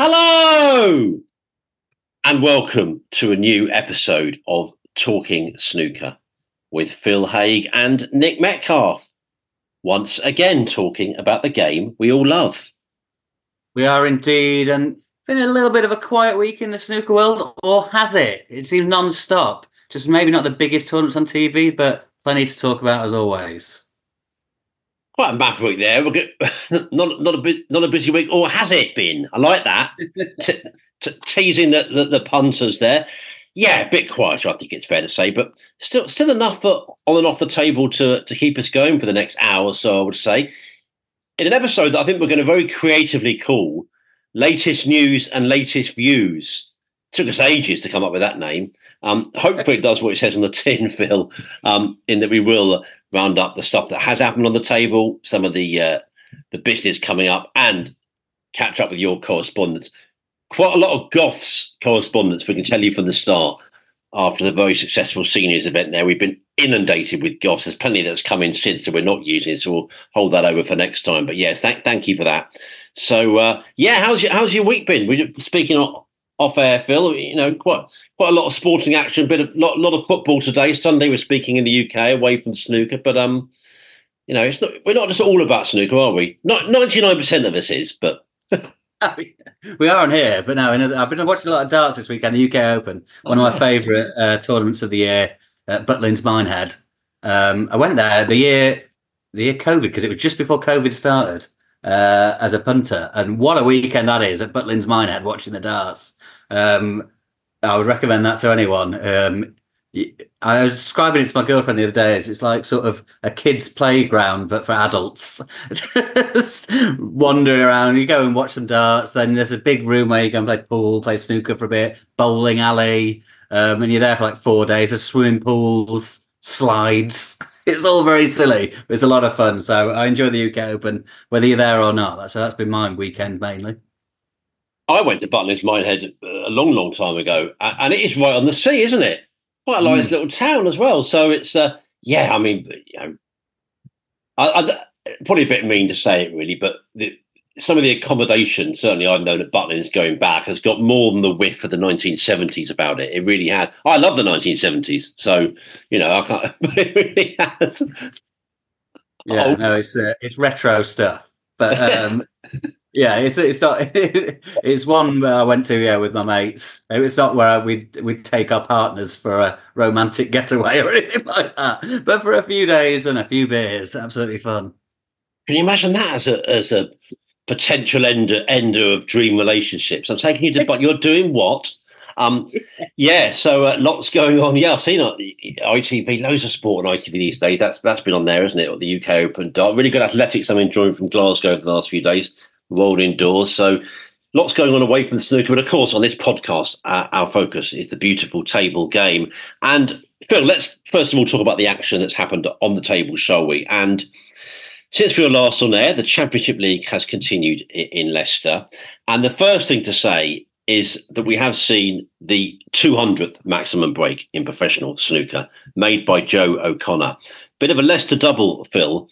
Hello and welcome to a new episode of Talking Snooker with Phil Haig and Nick Metcalf. Once again, talking about the game we all love. We are indeed, and been a little bit of a quiet week in the snooker world, or has it? It seems non-stop. Just maybe not the biggest tournaments on TV, but plenty to talk about as always. Quite a maverick there. We're good. not not a bit, not a busy week, or has it been? I like that. T- t- teasing the, the, the punters there. Yeah, a bit quieter, I think it's fair to say, but still still enough for, on and off the table to to keep us going for the next hour or so. I would say. In an episode that I think we're going to very creatively call "Latest News and Latest Views." Took us ages to come up with that name. Um, hopefully, it does what it says on the tin, Phil. Um, in that we will round up the stuff that has happened on the table, some of the uh, the business coming up, and catch up with your correspondence. Quite a lot of Goff's correspondence, we can tell you from the start. After the very successful seniors event, there we've been inundated with Goffs. There's plenty that's come in since that we're not using, so we'll hold that over for next time. But yes, thank thank you for that. So uh, yeah, how's your how's your week been? We're speaking of, off air, Phil. You know, quite quite a lot of sporting action, a bit of lot lot of football today. Sunday we're speaking in the UK away from snooker, but um, you know, it's not we're not just all about snooker, are we? Not ninety nine percent of us is, but we are on here, but no, I've been watching a lot of darts this weekend. The UK Open, one of my favourite uh, tournaments of the year, at Butlins Minehead. Um, I went there the year the year COVID because it was just before COVID started uh, as a punter, and what a weekend that is at Butlins Minehead watching the darts. Um, I would recommend that to anyone. Um, I was describing it to my girlfriend the other day as it's like sort of a kid's playground, but for adults. Just wandering around. You go and watch some darts. Then there's a big room where you can play pool, play snooker for a bit, bowling alley, um, and you're there for like four days. There's swimming pools, slides. It's all very silly. It's a lot of fun. So I enjoy the UK Open, whether you're there or not. So that's been my weekend mainly. I went to Butlins Minehead a long, long time ago, and it is right on the sea, isn't it? Quite a nice mm. little town as well. So it's uh, yeah. I mean, you know, I, I, probably a bit mean to say it really, but the, some of the accommodation, certainly I've known at Butlins going back, has got more than the whiff of the 1970s about it. It really has. I love the 1970s, so you know, I can't. it really has. Yeah, oh. no, it's uh, it's retro stuff, but um, yeah, it's it's not. It's one where I went to yeah with my mates. It's not where we'd we'd take our partners for a romantic getaway or anything like that. But for a few days and a few beers, absolutely fun. Can you imagine that as a as a potential ender ender of dream relationships? I'm taking you to, but you're doing what? Um, yeah, so uh, lots going on. Yeah, I've seen on ITV, loads of sport on ITV these days. That's that's been on there, isn't it? Or the UK Open, really good athletics. I'm enjoying from Glasgow the last few days world indoors. So lots going on away from the snooker, but of course, on this podcast, uh, our focus is the beautiful table game. And Phil, let's first of all talk about the action that's happened on the table, shall we? And since we were last on air, the Championship League has continued in Leicester. And the first thing to say is that we have seen the 200th maximum break in professional snooker made by Joe O'Connor. Bit of a Leicester double, Phil.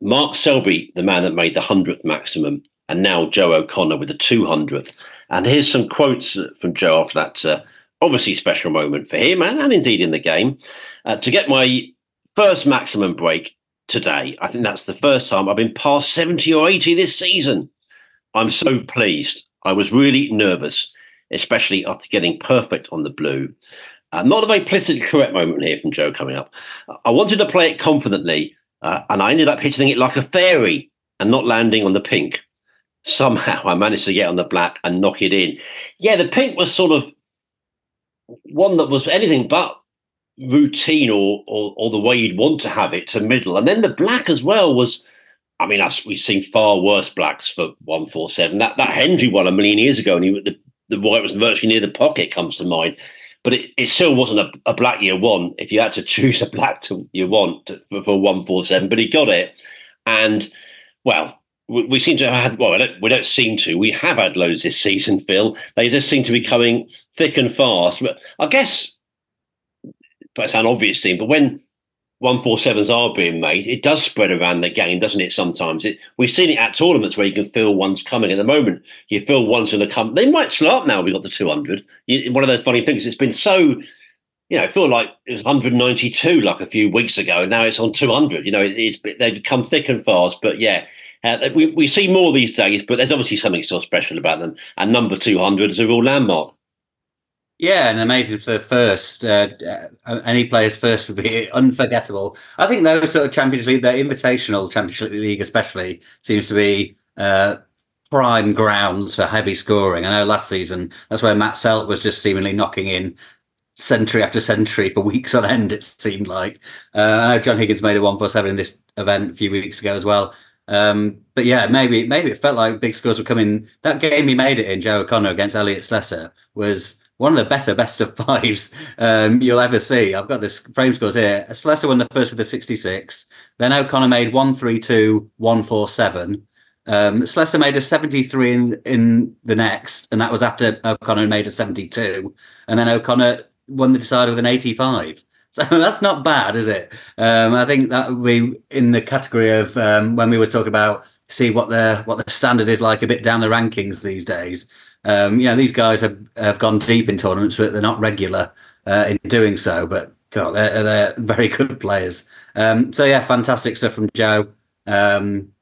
Mark Selby, the man that made the 100th maximum, and now Joe O'Connor with the 200th. And here's some quotes from Joe after that uh, obviously special moment for him and, and indeed in the game. Uh, to get my first maximum break today, I think that's the first time I've been past 70 or 80 this season. I'm so pleased. I was really nervous, especially after getting perfect on the blue. Uh, not a very politically correct moment here from Joe coming up. I wanted to play it confidently, uh, and I ended up hitting it like a fairy and not landing on the pink somehow I managed to get on the black and knock it in. Yeah, the pink was sort of one that was anything but routine or, or, or the way you'd want to have it to middle. And then the black as well was, I mean, we've seen far worse blacks for 147. That that Hendry one a million years ago, and he, the, the white was virtually near the pocket comes to mind. But it, it still wasn't a, a black year one if you had to choose a black to you want to, for, for 147. But he got it. And, well, we, seem to have had well, we don't, we don't seem to. We have had loads this season, Phil. They just seem to be coming thick and fast. But I guess, it's an obvious thing. But when one four sevens are being made, it does spread around the game, doesn't it? Sometimes it, we've seen it at tournaments where you can feel one's coming. At the moment, you feel one's going to come. They might slow up now. We got to two hundred. One of those funny things. It's been so you know, I feel like it was 192 like a few weeks ago, and now it's on 200. You know, it, it's they've come thick and fast. But yeah, uh, we, we see more these days, but there's obviously something still special about them. And number 200 is a real landmark. Yeah, and amazing for first. Uh, uh, any player's first would be unforgettable. I think those sort of Champions League, the invitational Championship League especially, seems to be uh, prime grounds for heavy scoring. I know last season that's where Matt Selt was just seemingly knocking in century after century for weeks on end. It seemed like. Uh, I know John Higgins made a one for seven in this event a few weeks ago as well. Um, but yeah, maybe maybe it felt like big scores were coming. That game he made it in, Joe O'Connor against Elliot Slessor, was one of the better best of fives um, you'll ever see. I've got this frame scores here. Slessor won the first with a 66. Then O'Connor made 132, 147. Um, Slessor made a 73 in, in the next, and that was after O'Connor made a 72. And then O'Connor won the decider with an 85. So that's not bad, is it? Um, I think that would be in the category of um, when we were talking about see what the what the standard is like a bit down the rankings these days. Um, you know, these guys have, have gone deep in tournaments, but they're not regular uh, in doing so. But God, they're, they're very good players. Um, so yeah, fantastic stuff from Joe. Um,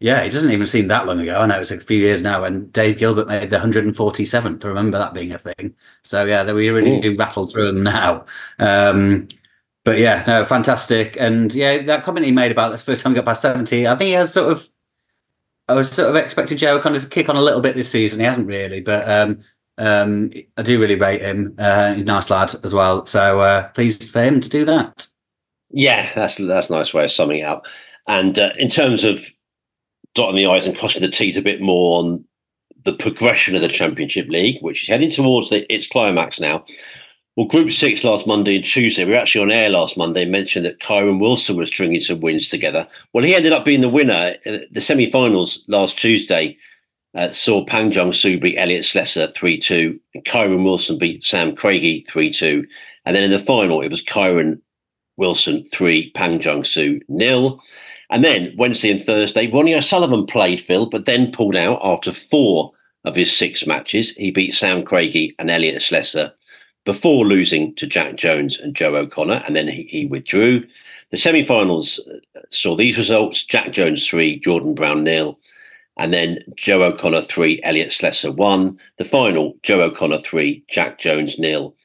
yeah, it doesn't even seem that long ago. I know it's a few years now when Dave Gilbert made the 147th. I remember that being a thing. So yeah, we really Ooh. do rattle through them now. Um, but yeah, no, fantastic. And yeah, that comment he made about the first time he got past 70, I think he has sort of. I was sort of expecting Joe kind of kick on a little bit this season. He hasn't really, but um, um, I do really rate him. Uh, nice lad as well. So uh, pleased for him to do that. Yeah, that's that's a nice way of summing it up. And uh, in terms of dotting the i's and crossing the t's a bit more on the progression of the Championship League, which is heading towards the, its climax now. Well, Group Six last Monday and Tuesday, we were actually on air last Monday mentioned that Kyren Wilson was stringing some wins together. Well, he ended up being the winner. The semi finals last Tuesday uh, saw Pang Junxu beat Elliot Slessor 3 2, and Kyren Wilson beat Sam Craigie 3 2. And then in the final, it was Kyren Wilson 3, Pang Junxu nil. And then Wednesday and Thursday, Ronnie O'Sullivan played Phil, but then pulled out after four of his six matches. He beat Sam Craigie and Elliot Slessor before losing to Jack Jones and Joe O'Connor, and then he, he withdrew. The semi finals uh, saw these results Jack Jones three, Jordan Brown nil. And then Joe O'Connor three, Elliot Slessor one. The final, Joe O'Connor three, Jack Jones nil.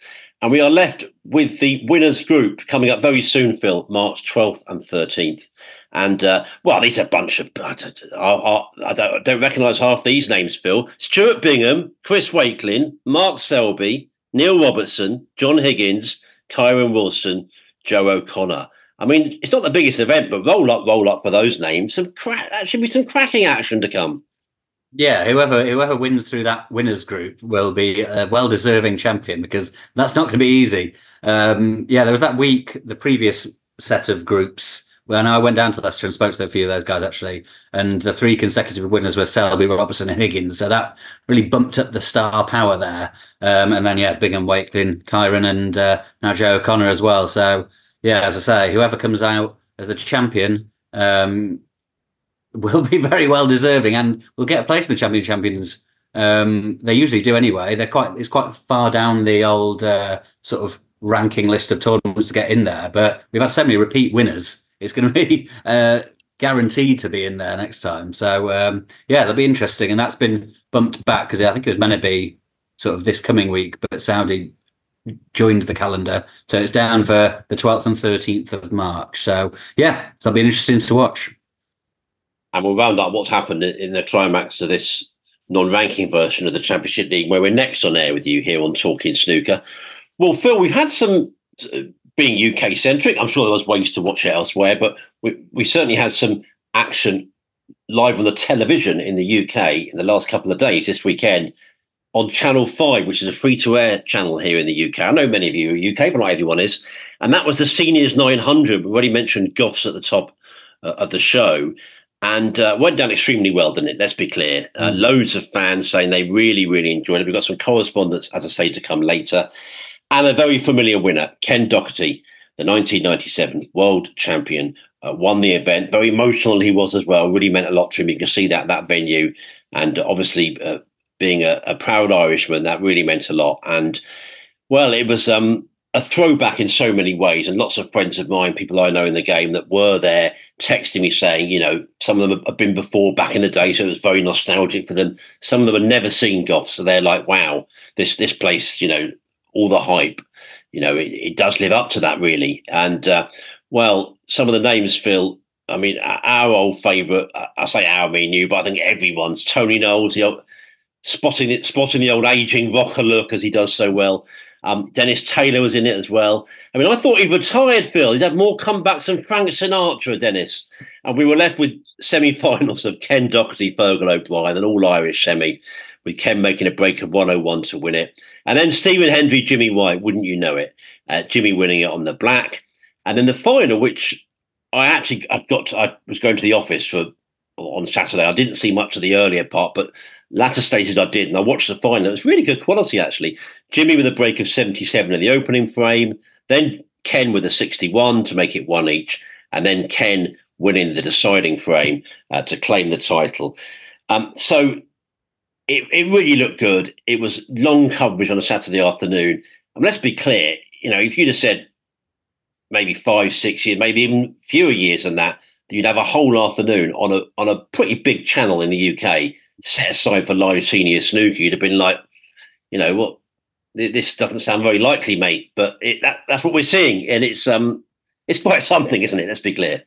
And we are left with the winners group coming up very soon, Phil, March 12th and 13th. And uh, well, these are a bunch of. I don't, I don't, don't recognise half these names, Phil. Stuart Bingham, Chris Wakelin, Mark Selby, Neil Robertson, John Higgins, Kyren Wilson, Joe O'Connor. I mean, it's not the biggest event, but roll up, roll up for those names. Some that should be some cracking action to come. yeah, whoever whoever wins through that winners group will be a well deserving champion because that's not going to be easy. Um, yeah, there was that week, the previous set of groups when I went down to Leicester and spoke to a few of those guys actually, and the three consecutive winners were Selby, Robertson, and Higgins. So that really bumped up the star power there. Um, and then yeah, Bingham, Wakelin, Kyren, and uh, now Joe O'Connor as well. So yeah, as I say, whoever comes out as the champion um, will be very well deserving and will get a place in the champion champions. Um, they usually do anyway. They're quite it's quite far down the old uh, sort of ranking list of tournaments to get in there. But we've had so many repeat winners it's going to be uh, guaranteed to be in there next time. So um, yeah, that'll be interesting. And that's been bumped back because I think it was meant to be sort of this coming week, but Saudi joined the calendar, so it's down for the 12th and 13th of March. So yeah, that'll be interesting to watch. And we'll round up what's happened in the climax of this non-ranking version of the Championship League, where we're next on air with you here on Talking Snooker. Well, Phil, we've had some uh, being UK centric, I'm sure there was ways to watch it elsewhere, but we, we certainly had some action live on the television in the UK in the last couple of days this weekend on Channel 5, which is a free to air channel here in the UK. I know many of you are UK, but not everyone is. And that was the Seniors 900. We already mentioned Goffs at the top uh, of the show. And uh, went down extremely well, didn't it? Let's be clear. Uh, mm. Loads of fans saying they really, really enjoyed it. We've got some correspondence, as I say, to come later and a very familiar winner, Ken Doherty, the 1997 world champion, uh, won the event. Very emotional he was as well. Really meant a lot to him. You can see that that venue, and obviously uh, being a, a, proud Irishman, that really meant a lot. And well, it was um, a throwback in so many ways. And lots of friends of mine, people I know in the game that were there, texting me saying, you know, some of them have been before back in the day, so it was very nostalgic for them. Some of them had never seen Goff, so they're like, wow, this this place, you know, all the hype. You know, it, it does live up to that really. And uh, well, some of the names, Phil. I mean, our old favourite. I say our, me, and you, but I think everyone's Tony Knowles, the old, spotting it, spotting the old aging rocker look as he does so well. Um, Dennis Taylor was in it as well. I mean, I thought he'd retired, Phil. He's had more comebacks than Frank Sinatra, Dennis. And we were left with semi-finals of Ken Doherty, Fergal O'Brien, an all-Irish semi, with Ken making a break of 101 to win it. And then Stephen Hendry, Jimmy White, wouldn't you know it? Uh, Jimmy winning it on the black. And then the final, which I actually I got to, I was going to the office for on Saturday. I didn't see much of the earlier part, but latter stages I did, and I watched the final. It was really good quality actually. Jimmy with a break of 77 in the opening frame, then Ken with a 61 to make it one each, and then Ken winning the deciding frame uh, to claim the title. Um, so it, it really looked good. It was long coverage on a Saturday afternoon. And let's be clear, you know, if you'd have said maybe five, six years, maybe even fewer years than that, you'd have a whole afternoon on a on a pretty big channel in the UK set aside for live senior snooker. You'd have been like, you know, what this doesn't sound very likely, mate. But it, that, that's what we're seeing, and it's um it's quite something, isn't it? Let's be clear.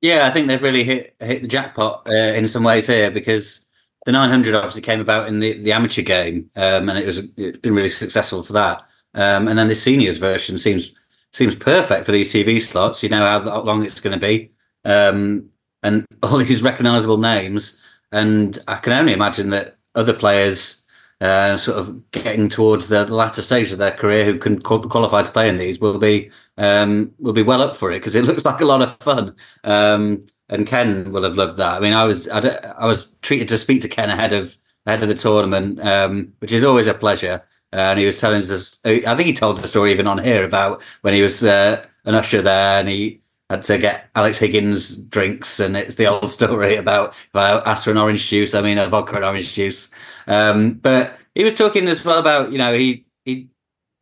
Yeah, I think they've really hit hit the jackpot uh, in some ways here because the 900 obviously came about in the, the amateur game, um, and it was it's been really successful for that. Um, and then the seniors version seems seems perfect for these TV slots. You know how, how long it's going to be, um, and all these recognisable names. And I can only imagine that other players, uh, sort of getting towards the latter stage of their career, who can qualify to play in these, will be um, will be well up for it because it looks like a lot of fun. Um, and Ken will have loved that. I mean, I was I, I was treated to speak to Ken ahead of ahead of the tournament, um, which is always a pleasure. Uh, and he was telling us, I think he told the story even on here about when he was uh, an usher there and he had to get Alex Higgins drinks, and it's the old story about if I ask for an orange juice, I mean a vodka and orange juice. Um, but he was talking as well about you know he he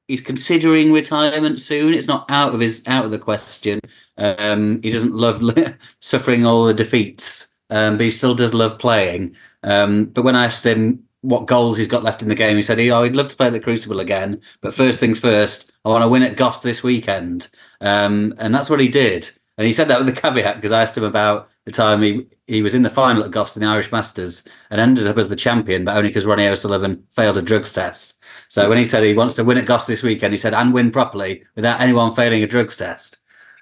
he's considering retirement soon. It's not out of his out of the question. Um, he doesn't love suffering all the defeats, um, but he still does love playing. Um, but when I asked him what goals he's got left in the game, he said, "Oh, he'd love to play at the Crucible again, but first things first, I want to win at Goffs this weekend." Um, and that's what he did. And he said that with a caveat because I asked him about the time he, he was in the final at Goffs in the Irish Masters and ended up as the champion, but only because Ronnie O'Sullivan failed a drugs test. So when he said he wants to win at Goffs this weekend, he said, and win properly without anyone failing a drugs test.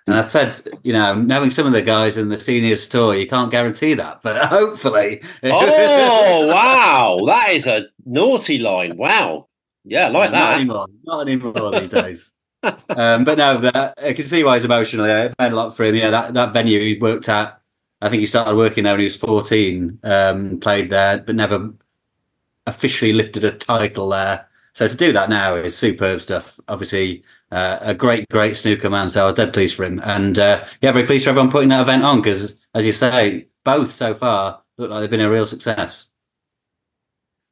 And I said, you know, knowing some of the guys in the seniors tour, you can't guarantee that, but hopefully. oh wow, that is a naughty line. Wow, yeah, I like not that. Anymore. Not anymore these days. um, but no, that, I can see why he's emotional. It meant a lot for him. Yeah, that, that venue he worked at. I think he started working there when he was fourteen. Um, played there, but never officially lifted a title there. So to do that now is superb stuff. Obviously, uh, a great, great snooker man. So I was dead pleased for him, and uh, yeah, very pleased for everyone putting that event on because, as you say, both so far look like they've been a real success.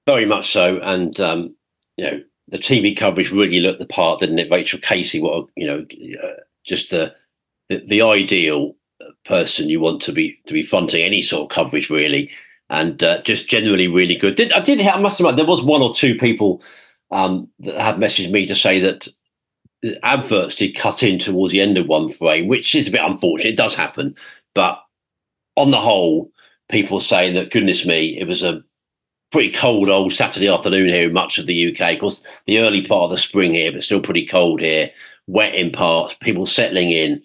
Very much so, and um, you know the TV coverage really looked the part, didn't it? Rachel Casey, what you know, uh, just the, the the ideal person you want to be to be fronting any sort of coverage, really, and uh, just generally really good. Did I did I must admit there was one or two people um, that have messaged me to say that adverts did cut in towards the end of one frame, which is a bit unfortunate. It does happen, but on the whole, people saying that goodness me, it was a pretty cold old Saturday afternoon here in much of the UK. Of course, the early part of the spring here, but still pretty cold here, wet in parts, people settling in,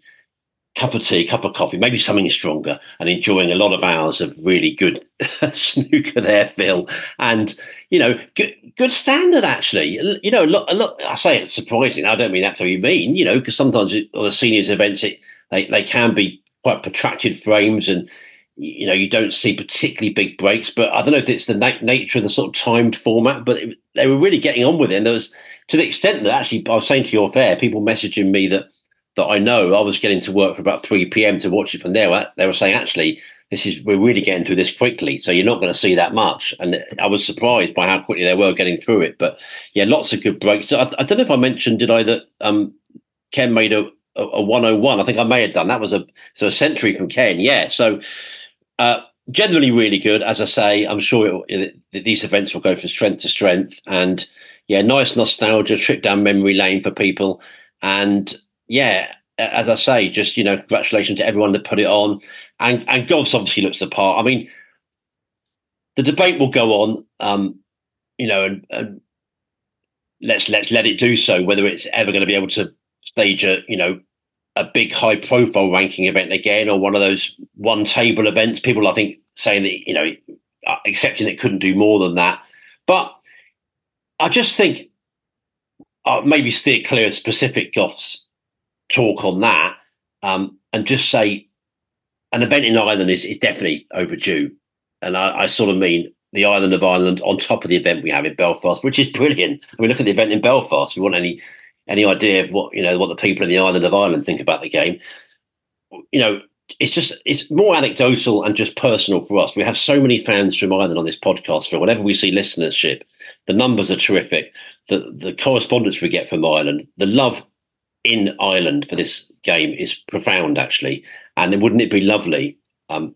cup of tea, cup of coffee, maybe something stronger, and enjoying a lot of hours of really good snooker there, Phil. And, you know, good, good standard, actually. You know, look, look, I say it's surprising. I don't mean that to be mean, you know, because sometimes the seniors events, it, they, they can be quite protracted frames and you know, you don't see particularly big breaks, but I don't know if it's the na- nature of the sort of timed format, but it, they were really getting on with it. And there was, to the extent that actually, I was saying to your fair, people messaging me that that I know I was getting to work for about 3 p.m. to watch it from there. They were saying, actually, this is we're really getting through this quickly, so you're not going to see that much. And I was surprised by how quickly they were getting through it. But yeah, lots of good breaks. I, I don't know if I mentioned, did I, that um, Ken made a, a, a 101. I think I may have done. That was a so a century from Ken. Yeah, so uh, generally, really good. As I say, I'm sure it, it, these events will go from strength to strength. And yeah, nice nostalgia, trip down memory lane for people. And yeah, as I say, just you know, congratulations to everyone that put it on. And and Goffs obviously looks the part. I mean, the debate will go on. Um, you know, and, and let's let's let it do so. Whether it's ever going to be able to stage a you know a big high profile ranking event again or one of those one table events. People, I think, saying that, you know, accepting it couldn't do more than that. But I just think I'll maybe steer clear of specific Goffs talk on that um, and just say an event in Ireland is, is definitely overdue. And I, I sort of mean the island of Ireland on top of the event we have in Belfast, which is brilliant. I mean, look at the event in Belfast. If you want any any idea of what you know what the people in the island of Ireland think about the game. You know, it's just it's more anecdotal and just personal for us. We have so many fans from Ireland on this podcast. For whenever we see listenership, the numbers are terrific. The the correspondence we get from Ireland, the love in Ireland for this game is profound, actually. And wouldn't it be lovely um,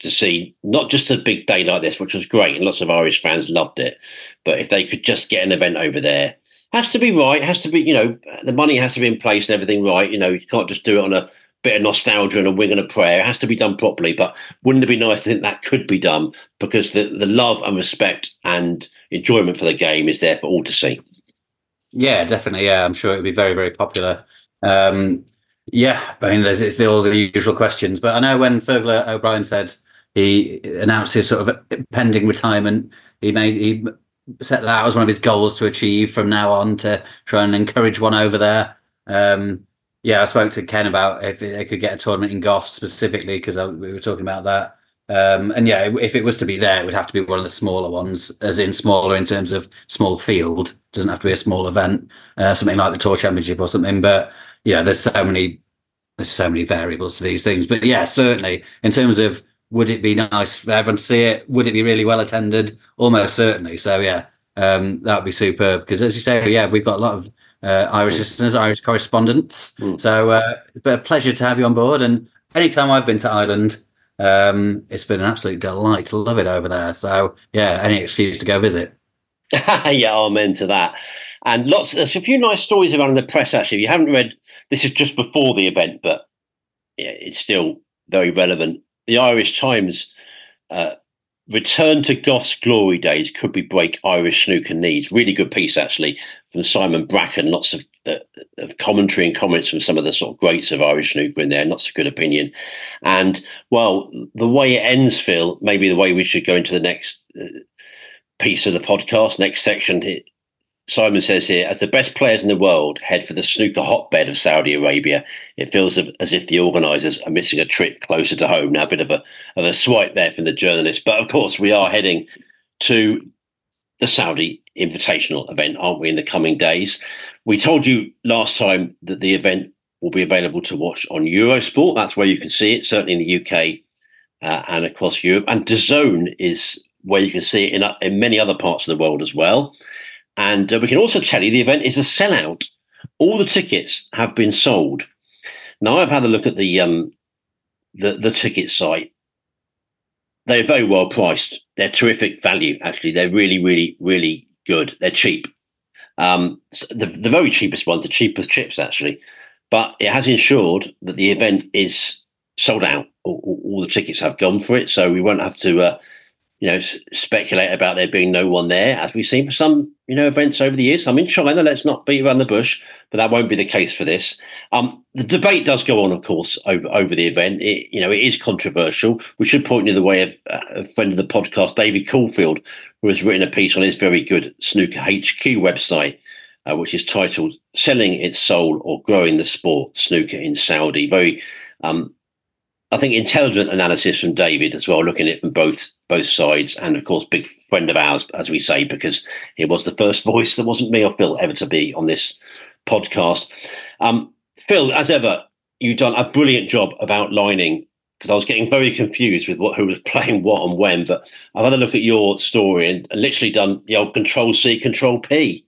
to see not just a big day like this, which was great, and lots of Irish fans loved it, but if they could just get an event over there has to be right. Has to be, you know, the money has to be in place and everything right. You know, you can't just do it on a bit of nostalgia and a wing and a prayer. It has to be done properly. But wouldn't it be nice to think that could be done because the, the love and respect and enjoyment for the game is there for all to see. Yeah, definitely. Yeah, I'm sure it would be very, very popular. Um, yeah, I mean, there's it's the, all the usual questions, but I know when Fergal O'Brien said he announced his sort of pending retirement, he made he set that as one of his goals to achieve from now on to try and encourage one over there. Um, yeah, I spoke to Ken about if they could get a tournament in Goff specifically because we were talking about that. Um, and yeah, if it was to be there, it would have to be one of the smaller ones, as in smaller in terms of small field. It doesn't have to be a small event, uh, something like the Tour Championship or something. But yeah, there's so many, there's so many variables to these things. But yeah, certainly in terms of would it be nice for everyone to see it? Would it be really well attended? Almost certainly. So yeah, um, that would be superb. Because as you say, yeah, we've got a lot of uh, Irish listeners, Irish correspondents. Mm. So uh, it's a pleasure to have you on board. And anytime I've been to Ireland, um, it's been an absolute delight to love it over there. So yeah, any excuse to go visit. yeah, amen to that. And lots, there's a few nice stories around in the press actually. If you haven't read, this is just before the event, but yeah, it's still very relevant the Irish Times uh, return to Goff's glory days could be break Irish snooker needs. Really good piece, actually, from Simon Bracken. Lots of of commentary and comments from some of the sort of greats of Irish snooker in there. Not so good opinion. And well, the way it ends, Phil, maybe the way we should go into the next uh, piece of the podcast, next section. Simon says here, as the best players in the world head for the snooker hotbed of Saudi Arabia, it feels as if the organisers are missing a trip closer to home. Now, a bit of a of a swipe there from the journalist, but of course, we are heading to the Saudi Invitational event, aren't we? In the coming days, we told you last time that the event will be available to watch on Eurosport. That's where you can see it, certainly in the UK uh, and across Europe. And DAZN is where you can see it in, in many other parts of the world as well. And uh, we can also tell you the event is a sellout. All the tickets have been sold. Now I've had a look at the um, the, the ticket site. They're very well priced. They're terrific value. Actually, they're really, really, really good. They're cheap. Um, the, the very cheapest ones, the cheapest chips actually, but it has ensured that the event is sold out. All, all, the tickets have gone for it, so we won't have to uh, you know, speculate about there being no one there, as we've seen for some, you know, events over the years. I'm in China, let's not beat around the bush, but that won't be the case for this. Um, the debate does go on, of course, over over the event. It, you know, it is controversial. We should point you the way of uh, a friend of the podcast, David Caulfield, who has written a piece on his very good Snooker HQ website, uh, which is titled "Selling Its Soul or Growing the Sport: Snooker in Saudi." Very um, I think intelligent analysis from David as well, looking at it from both both sides, and of course, big friend of ours, as we say, because he was the first voice that wasn't me or Phil ever to be on this podcast. Um, Phil, as ever, you've done a brilliant job of outlining because I was getting very confused with what who was playing what and when. But I've had a look at your story and, and literally done the old Control C, Control P,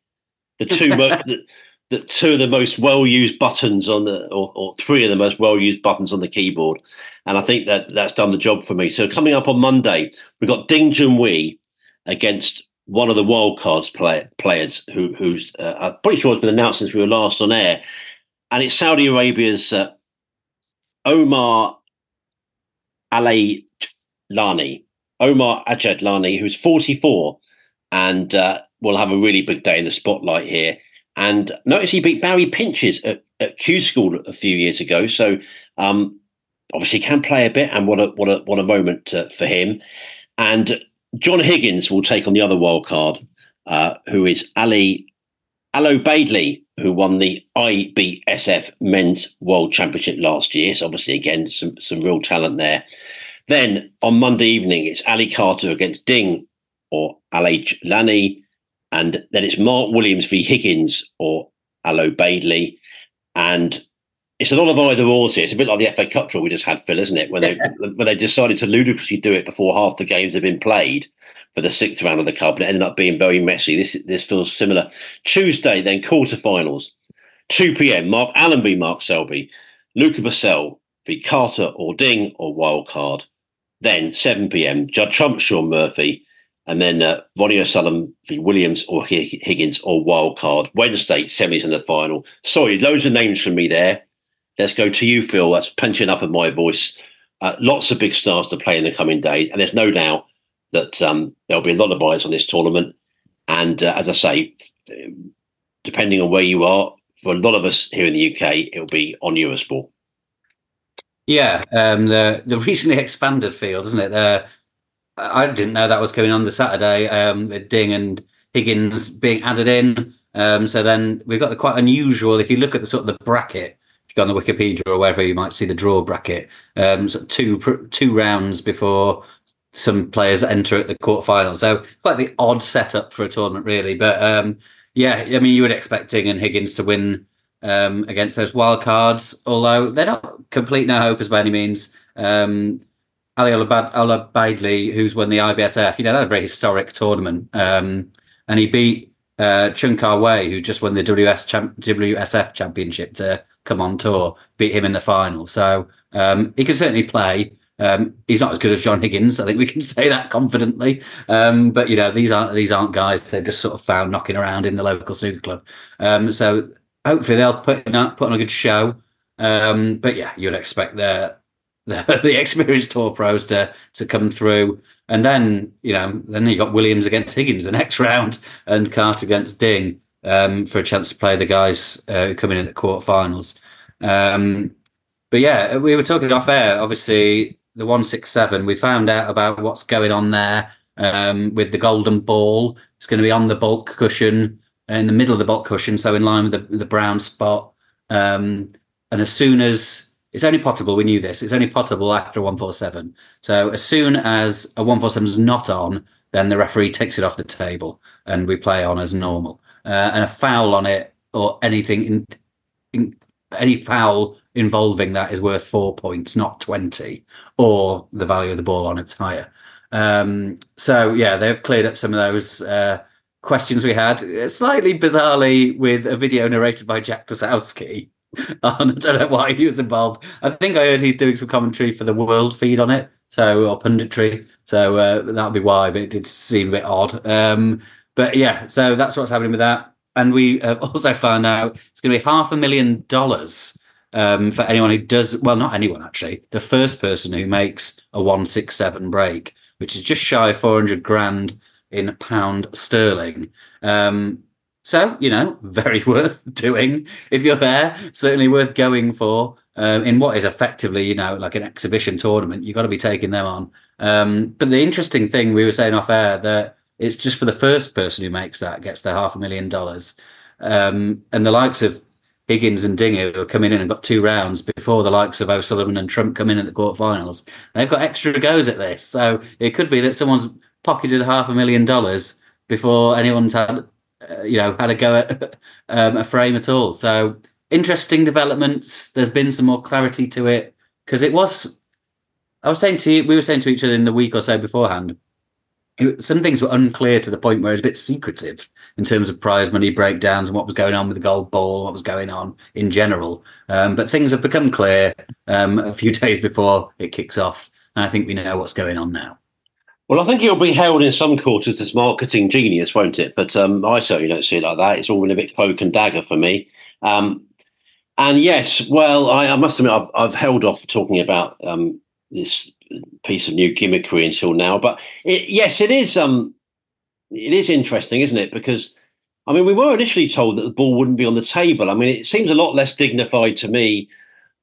the two the, the two of the most well used buttons on the, or, or three of the most well used buttons on the keyboard. And I think that that's done the job for me. So coming up on Monday, we've got Ding Junhui against one of the wildcards play, players who, who's uh, I'm pretty sure it's been announced since we were last on air. And it's Saudi Arabia's uh, Omar Ali Lani, Omar Ajadlani, who's 44 and uh, will have a really big day in the spotlight here. And notice he beat Barry Pinches at, at Q School a few years ago. So um, obviously can play a bit, and what a what a what a moment uh, for him. And John Higgins will take on the other wild card, uh, who is Ali Al-Obaidly, who won the IBSF Men's World Championship last year. So obviously, again, some some real talent there. Then on Monday evening, it's Ali Carter against Ding or Alajlani. And then it's Mark Williams v Higgins or Al-Obaidly. And it's a lot of either ors here. It's a bit like the FA Cup draw we just had, Phil, isn't it? When they when they decided to ludicrously do it before half the games had been played for the sixth round of the cup, and it ended up being very messy. This this feels similar. Tuesday, then quarterfinals, two p.m. Mark Allen v Mark Selby, Luca Brecel v Carter or Ding or Wildcard. Then seven p.m. Judd Trump, Shaun Murphy, and then uh, Ronnie O'Sullivan v Williams or Higgins or Wildcard. Wednesday, semis and the final. Sorry, loads of names from me there. Let's go to you, Phil. That's plenty enough of my voice. Uh, lots of big stars to play in the coming days, and there's no doubt that um, there'll be a lot of eyes on this tournament. And uh, as I say, depending on where you are, for a lot of us here in the UK, it'll be on Eurosport. Yeah, um, the the recently expanded field, isn't it? I didn't know that was coming on the Saturday. Um, Ding and Higgins being added in. Um, so then we've got the quite unusual. If you look at the sort of the bracket, if you go on the Wikipedia or wherever, you might see the draw bracket. Um, two two rounds before some players enter at the quarterfinals. So quite the odd setup for a tournament, really. But um, yeah, I mean, you would expect Ding and Higgins to win um, against those wild cards, although they're not complete no hopers by any means. Um, Ali Al-Obaidly, who's won the IBSF, you know, that's a very historic tournament. Um, and he beat uh, Cheung Ka Wai, who just won the WS champ- WSF championship to come on tour, beat him in the final. So um, he can certainly play. Um, he's not as good as John Higgins. I think we can say that confidently. Um, but you know, these aren't these aren't guys they've just sort of found knocking around in the local snooker club. Um, so hopefully they'll put on, put on a good show. Um, but yeah, you'd expect the, the experienced tour pros to to come through. And then you know, then you got Williams against Higgins the next round, and Carter against Ding. um, for a chance to play the guys uh, come in at the quarterfinals. Um, but yeah, we were talking off air. Obviously, the one six seven. We found out about what's going on there um, with the golden ball. It's going to be on the baulk cushion in the middle of the baulk cushion, so in line with the, the brown spot. Um, and as soon as it's only potable, we knew this. It's only potable after a one four seven. So as soon as a one four seven is not on, then the referee takes it off the table and we play on as normal. Uh, and a foul on it or anything in, in any foul involving that is worth four points, not 20, or the value of the ball on its higher. Um, so, yeah, they've cleared up some of those uh, questions we had, slightly bizarrely with a video narrated by Jack Lisowski. On, I don't know why he was involved. I think I heard he's doing some commentary for the world feed on it, so or punditry. So uh, that'll be why, but it did seem a bit odd. Um, but yeah, so that's what's happening with that. And we have also found out it's going to be half a million dollars um, for anyone who does, well, not anyone actually, the first person who makes a 167 break, which is just shy of 400 grand in pound sterling. Um, so, you know, very worth doing if you're there, certainly worth going for. Um, in what is effectively, you know, like an exhibition tournament, you've got to be taking them on. Um, but the interesting thing we were saying off air that it's just for the first person who makes that gets their half a million dollars. Um, and the likes of Higgins and Dinger who come in and got two rounds before the likes of O'Sullivan and Trump come in at the quarterfinals. They've got extra goes at this. So it could be that someone's pocketed half a million dollars before anyone's had, uh, you know, had a go at um, a frame at all. So interesting developments. There's been some more clarity to it because it was. I was saying to you, we were saying to each other in the week or so beforehand some things were unclear to the point where it was a bit secretive in terms of prize money breakdowns and what was going on with the gold ball, what was going on in general. Um, but things have become clear um, a few days before it kicks off, and I think we know what's going on now. Well, I think it'll be hailed in some quarters as marketing genius, won't it? But um, I certainly don't see it like that. It's all been a bit cloak and dagger for me. Um, and yes, well, I, I, must admit, I've, I've held off talking about um, this piece of new gimmickry until now. But it, yes, it is. Um, it is interesting, isn't it? Because I mean, we were initially told that the ball wouldn't be on the table. I mean, it seems a lot less dignified to me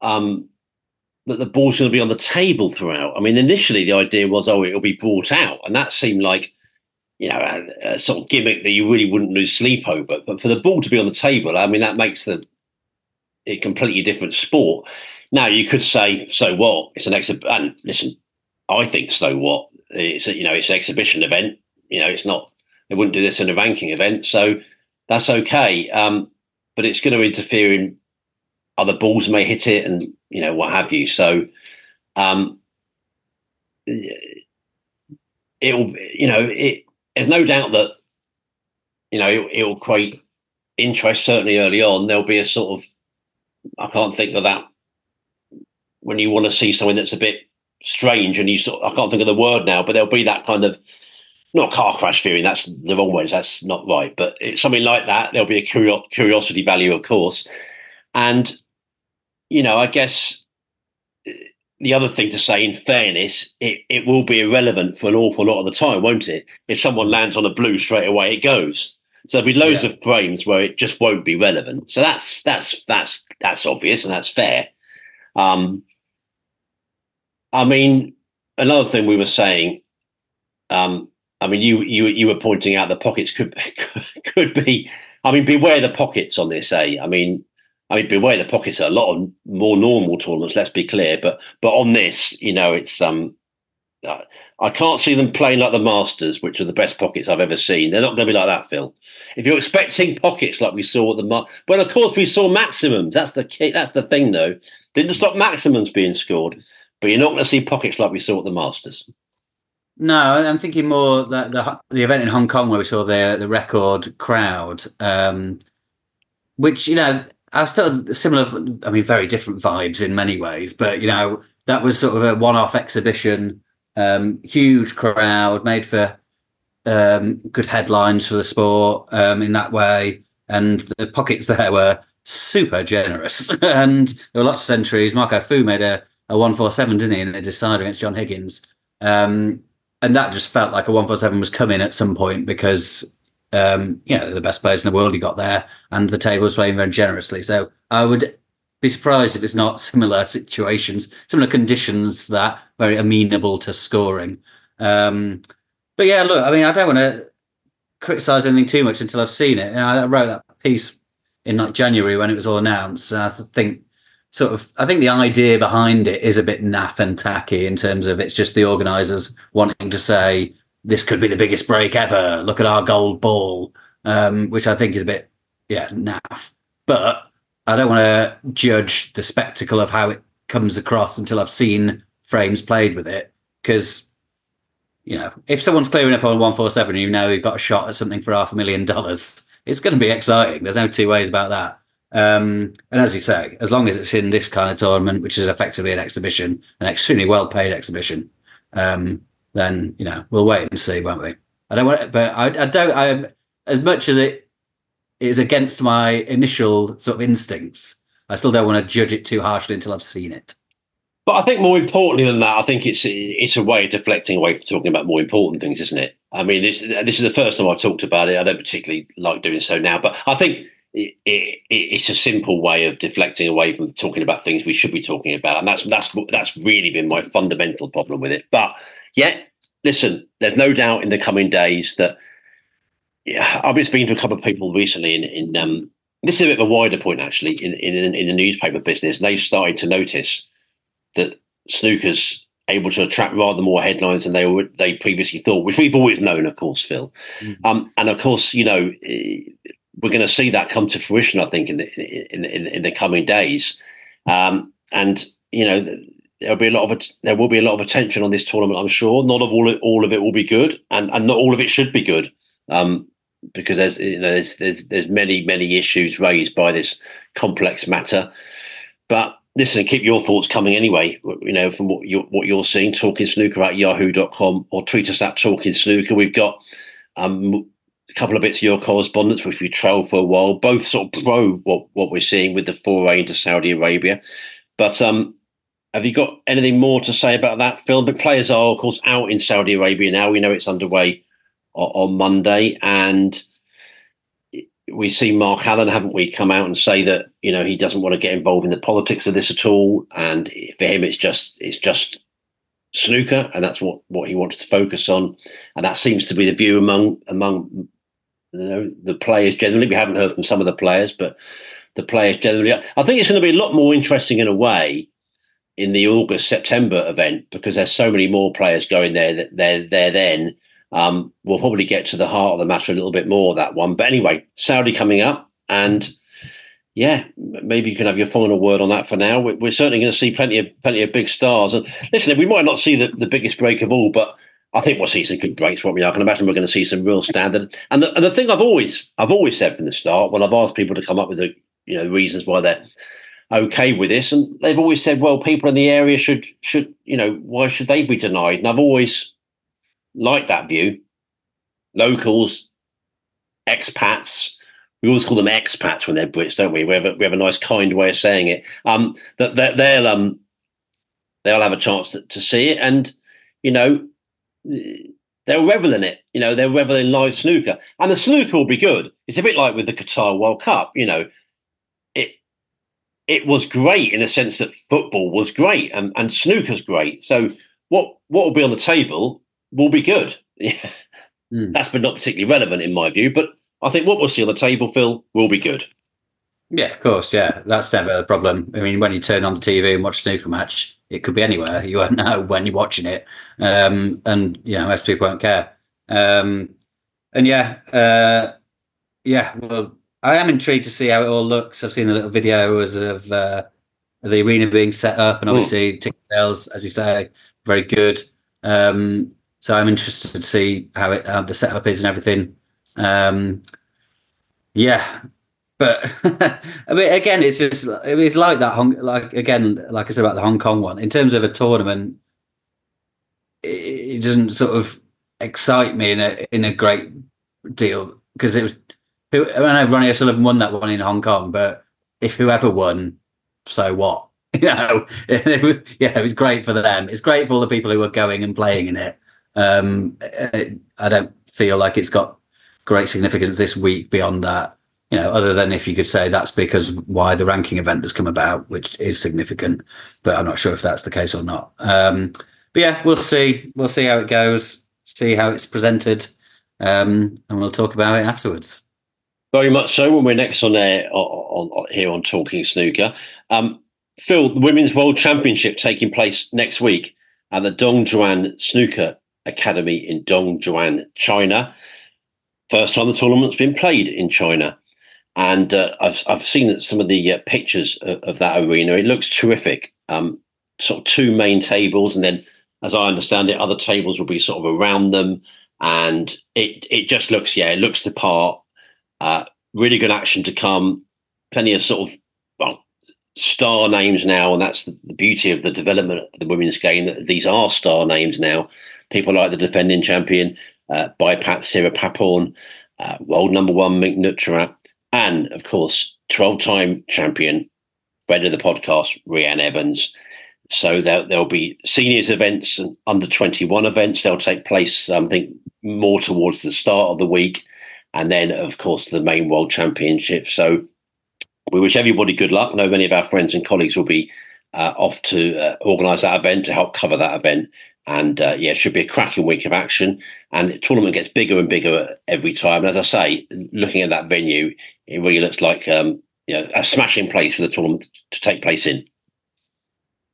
um, that the ball's going to be on the table throughout. I mean, initially the idea was, oh, it'll be brought out, and that seemed like you know a, a sort of gimmick that you really wouldn't lose sleep over. But for the ball to be on the table, I mean, that makes the a completely different sport. Now you could say, so what? It's an exhibit. And listen, I think so. What it's a, you know it's an exhibition event. You know it's not. They wouldn't do this in a ranking event, so that's okay. Um, but it's going to interfere in other balls may hit it and you know what have you. So um, it'll you know it. There's no doubt that you know it, it'll create interest. Certainly early on, there'll be a sort of I can't think of that when you want to see something that's a bit strange and you sort of, I can't think of the word now, but there'll be that kind of not car crash theory. That's the wrong way. That's not right. But it's something like that. There'll be a curio- curiosity value, of course. And, you know, I guess the other thing to say, in fairness, it, it will be irrelevant for an awful lot of the time, won't it? If someone lands on a blue straight away, it goes. So there'll be loads yeah. of frames where it just won't be relevant. So that's that's that's that's obvious and that's fair. Um, I mean, another thing we were saying. Um, I mean, you you you were pointing out the pockets could could be. I mean, beware the pockets on this. Eh? I mean, I mean, beware the pockets are a lot of more normal tournaments. Let's be clear, but but on this, you know, it's um, I can't see them playing like the Masters, which are the best pockets I've ever seen. They're not going to be like that, Phil. If you're expecting pockets like we saw at the, but of course we saw maximums. That's the key. That's the thing, though. Didn't stop maximums being scored but you're not going to see pockets like we saw at the Masters. No, I'm thinking more that the the event in Hong Kong where we saw the the record crowd, um, which you know I've still similar. I mean, very different vibes in many ways, but you know that was sort of a one-off exhibition, um, huge crowd, made for um, good headlines for the sport um, in that way, and the pockets there were super generous, and there were lots of centuries. Marco Fu made a a one four seven, didn't he, in a decider against John Higgins. Um, and that just felt like a one four seven was coming at some point because um, you know, the best players in the world he got there, and the table was playing very generously. So I would be surprised if it's not similar situations, similar conditions that very amenable to scoring. Um, but yeah, look, I mean, I don't want to criticize anything too much until I've seen it. And I wrote that piece in like January when it was all announced, and I think sort of I think the idea behind it is a bit naff and tacky in terms of it's just the organisers wanting to say this could be the biggest break ever. Look at our gold ball, um, which I think is a bit yeah naff. But I don't want to judge the spectacle of how it comes across until I've seen frames played with it because. You know, if someone's clearing up on one four seven, you know you've got a shot at something for half a million dollars. It's going to be exciting. There's no two ways about that. Um, and as you say, as long as it's in this kind of tournament, which is effectively an exhibition, an extremely well paid exhibition, um, then you know we'll wait and see, won't we? I don't want, but I, I don't. I as much as it is against my initial sort of instincts, I still don't want to judge it too harshly until I've seen it. But I think more importantly than that, I think it's it's a way of deflecting away from talking about more important things, isn't it? I mean, this this is the first time I've talked about it. I don't particularly like doing so now, but I think it, it, it's a simple way of deflecting away from talking about things we should be talking about, and that's that's that's really been my fundamental problem with it. But yet, listen, there's no doubt in the coming days that yeah, I've been speaking to a couple of people recently in in um, this is a bit of a wider point actually in in, in the newspaper business. They've started to notice that snooker's able to attract rather more headlines than they were, they previously thought, which we've always known, of course, Phil. Mm-hmm. Um, and of course, you know, we're going to see that come to fruition. I think in the in in, in the coming days, um, and you know, there'll be a lot of there will be a lot of attention on this tournament. I'm sure not of all all of it will be good, and and not all of it should be good. Um, because there's you know there's there's there's many many issues raised by this complex matter, but listen, keep your thoughts coming anyway. You know, from what you're what you're seeing, talking snooker at yahoo.com or tweet us at talking snooker. We've got um, a couple of bits of your correspondence, which we trailed for a while, both sort of pro what, what we're seeing with the foray into Saudi Arabia. But um, have you got anything more to say about that Phil? The players are, of course, out in Saudi Arabia now. We know it's underway on, on Monday, and we see Mark Allen, haven't we, come out and say that you know he doesn't want to get involved in the politics of this at all, and for him it's just it's just snooker, and that's what what he wants to focus on, and that seems to be the view among among you know the players generally. We haven't heard from some of the players, but the players generally. I think it's going to be a lot more interesting in a way in the August September event because there's so many more players going there that they're there then um, we'll probably get to the heart of the matter a little bit more that one. But anyway, Saudi coming up, and yeah, maybe you can have your final word on that for now. We're, we're certainly going to see plenty of plenty of big stars. And listen, we might not see the, the biggest break of all, but I think we'll see some good breaks. What we are, I can imagine we're going to see some real standard. And the, and the thing I've always I've always said from the start when I've asked people to come up with the you know reasons why they're okay with this, and they've always said, well, people in the area should should you know why should they be denied? And I've always liked that view. Locals, expats, we always call them expats when they're Brits, don't we? We have a, we have a nice, kind way of saying it. Um, that, that they'll um, they'll have a chance to, to see it, and you know, they'll revel in it. You know, they'll revel in live snooker, and the snooker will be good. It's a bit like with the Qatar World Cup. You know, it was great in the sense that football was great and and snooker's great. So what what will be on the table will be good. Yeah. Mm. That's been not particularly relevant in my view, but I think what we'll see on the table, Phil, will be good. Yeah, of course. Yeah, that's never a problem. I mean, when you turn on the TV and watch a snooker match, it could be anywhere. You won't know when you're watching it, um, and you know most people won't care. Um, and yeah, uh, yeah. Well, I am intrigued to see how it all looks. I've seen a little videos of uh, the arena being set up, and hmm. obviously mm. ticket sales, as you say, very good. Um, so I'm interested to see how it how the setup is and everything. Um, yeah, but I mean, again, it's just it's like that. Hong, like again, like I said about the Hong Kong one. In terms of a tournament, it, it doesn't sort of excite me in a in a great deal because it was. Who, I know Ronnie O'Sullivan won that one in Hong Kong, but if whoever won, so what? You know, yeah, it was great for them. It's great for all the people who were going and playing in it. Um, I don't feel like it's got great significance this week beyond that. You know, other than if you could say that's because why the ranking event has come about, which is significant, but I'm not sure if that's the case or not. Um, but yeah, we'll see. We'll see how it goes. See how it's presented, um, and we'll talk about it afterwards. Very much so. When we're next on air on, on, here on Talking Snooker, um, Phil, the Women's World Championship taking place next week at the Dongguan Snooker Academy in Dongguan, China. First time the tournament's been played in China, and uh, I've I've seen some of the uh, pictures of, of, that arena. It looks terrific. Um, sort of two main tables, and then, as I understand it, other tables will be sort of around them, and it it just looks yeah, it looks the part. Uh, really good action to come. Plenty of sort of well, star names now, and that's the, the, beauty of the development of the women's game. That these are star names now. People like the defending champion, uh, Baipat Siripaporn, uh, world number one Mink Nutcharut, and of course, twelve-time champion, friend of the podcast, Reanne Evans. So there, there'll be seniors events and under 21 events. They'll take place, I think, more towards the start of the week and then of course the main World Championship. So we wish everybody good luck. I know many of our friends and colleagues will be uh, off to uh, organise that event to help cover that event. And uh, yeah, it should be a cracking week of action. And the tournament gets bigger and bigger every time. And as I say, looking at that venue, it really looks like um, you know, a smashing place for the tournament to take place in.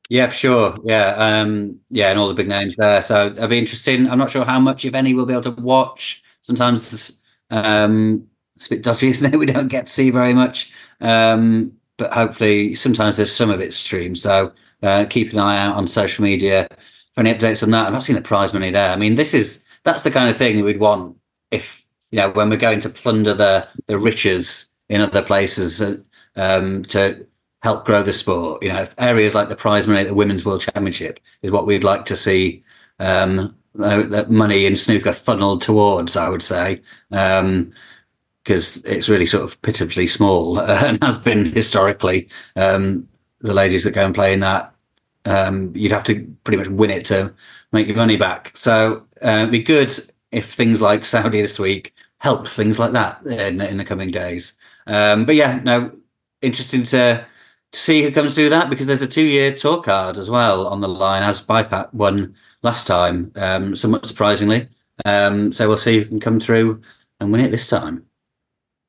Yeah, for sure. Yeah, um, yeah, and all the big names there. So it'll be interesting. I'm not sure how much, if any, we'll be able to watch. Sometimes um, it's a bit dodgy, isn't it? We don't get to see very much, um, but hopefully, sometimes there's some of it streamed. So uh, keep an eye out on social media for any updates on that. I've not seen the prize money there. I mean, this is that's the kind of thing that we'd want if you know when we're going to plunder the the riches in other places uh, um, to help grow the sport. You know, areas like the prize money at the Women's World Championship is what we'd like to see um, that money in snooker funneled towards, I would say, because um, it's really sort of pitifully small uh, and has been historically. Um, the ladies that go and play in that, um, you'd have to pretty much win it to make your money back. So uh, it'd be good if things like Saudi this week help things like that in, in the coming days. Um, but yeah, no, interesting to see who comes through that because there's a two year tour card as well on the line as Baipat won last time, um, somewhat surprisingly. Um, so we'll see who can come through and win it this time.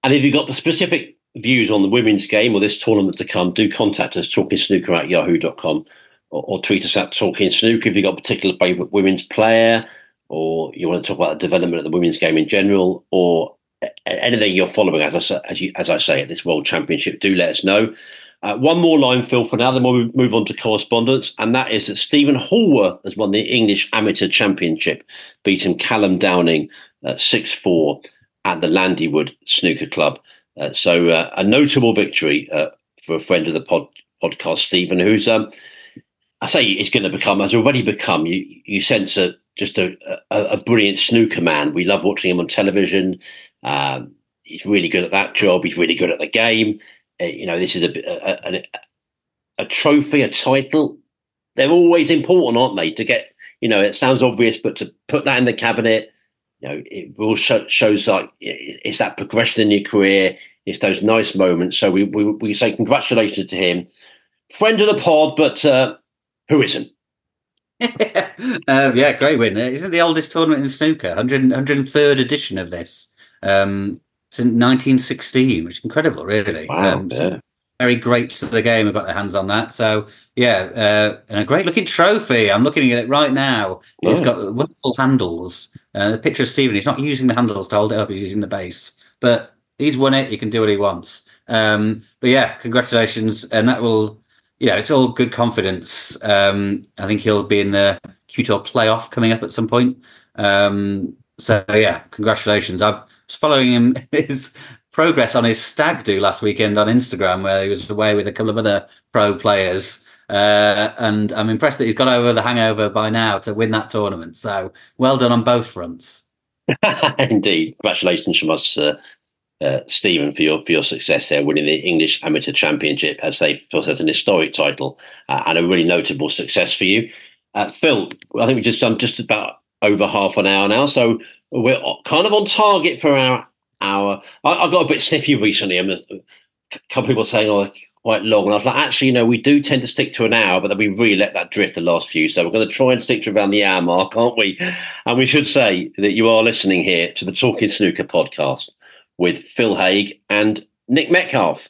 And if you've got the specific views on the women's game or this tournament to come, do contact us, talkingsnooker at yahoo.com or, or tweet us at talking snooker if you've got a particular favourite women's player or you want to talk about the development of the women's game in general or anything you're following, as I, as, you, as I say, at this World Championship, do let us know. Uh, one more line, Phil, for now, then we'll move on to correspondence, and that is that Stephen Hallworth has won the English Amateur Championship, beating Callum Downing uh, 6 4 at the Landywood Snooker Club. Uh, so, uh, a notable victory uh, for a friend of the pod, podcast, Stephen, who's, um, I say, is going to become, has already become, you, you sense a, just a, a, a brilliant snooker man. We love watching him on television. Um, he's really good at that job, he's really good at the game you know, this is a, a, a, a trophy, a title. They're always important, aren't they? To get, you know, it sounds obvious, but to put that in the cabinet, you know, it will show, shows like it's that progression in your career. It's those nice moments. So we we, we say congratulations to him, friend of the pod, but uh, who isn't? um, yeah, great win. Isn't the oldest tournament in snooker? 100, 103rd edition of this. Um, since 1916, which is incredible, really. Wow, um, so very great to the game have got their hands on that. So yeah, uh, and a great looking trophy. I'm looking at it right now. It's got wonderful handles. Uh, the picture of Stephen. He's not using the handles to hold it up. He's using the base. But he's won it. He can do what he wants. Um, but yeah, congratulations, and that will. Yeah, it's all good confidence. Um, I think he'll be in the Q Tour playoff coming up at some point. Um, so yeah, congratulations. I've following him his progress on his stag do last weekend on Instagram, where he was away with a couple of other pro players. Uh, and I'm impressed that he's got over the hangover by now to win that tournament. So well done on both fronts. Indeed, congratulations from us, uh, uh, Stephen, for your for your success there, winning the English Amateur Championship as felt as an historic title uh, and a really notable success for you. Uh, Phil, I think we've just done just about over half an hour now, so we're kind of on target for our hour. I, I got a bit sniffy recently. I'm a, a couple people saying, "Oh, quite long," and I was like, "Actually, you know, we do tend to stick to an hour, but then we really let that drift the last few. So we're going to try and stick to around the hour mark, aren't we?" And we should say that you are listening here to the Talking Snooker podcast with Phil Haigh and Nick Metcalfe.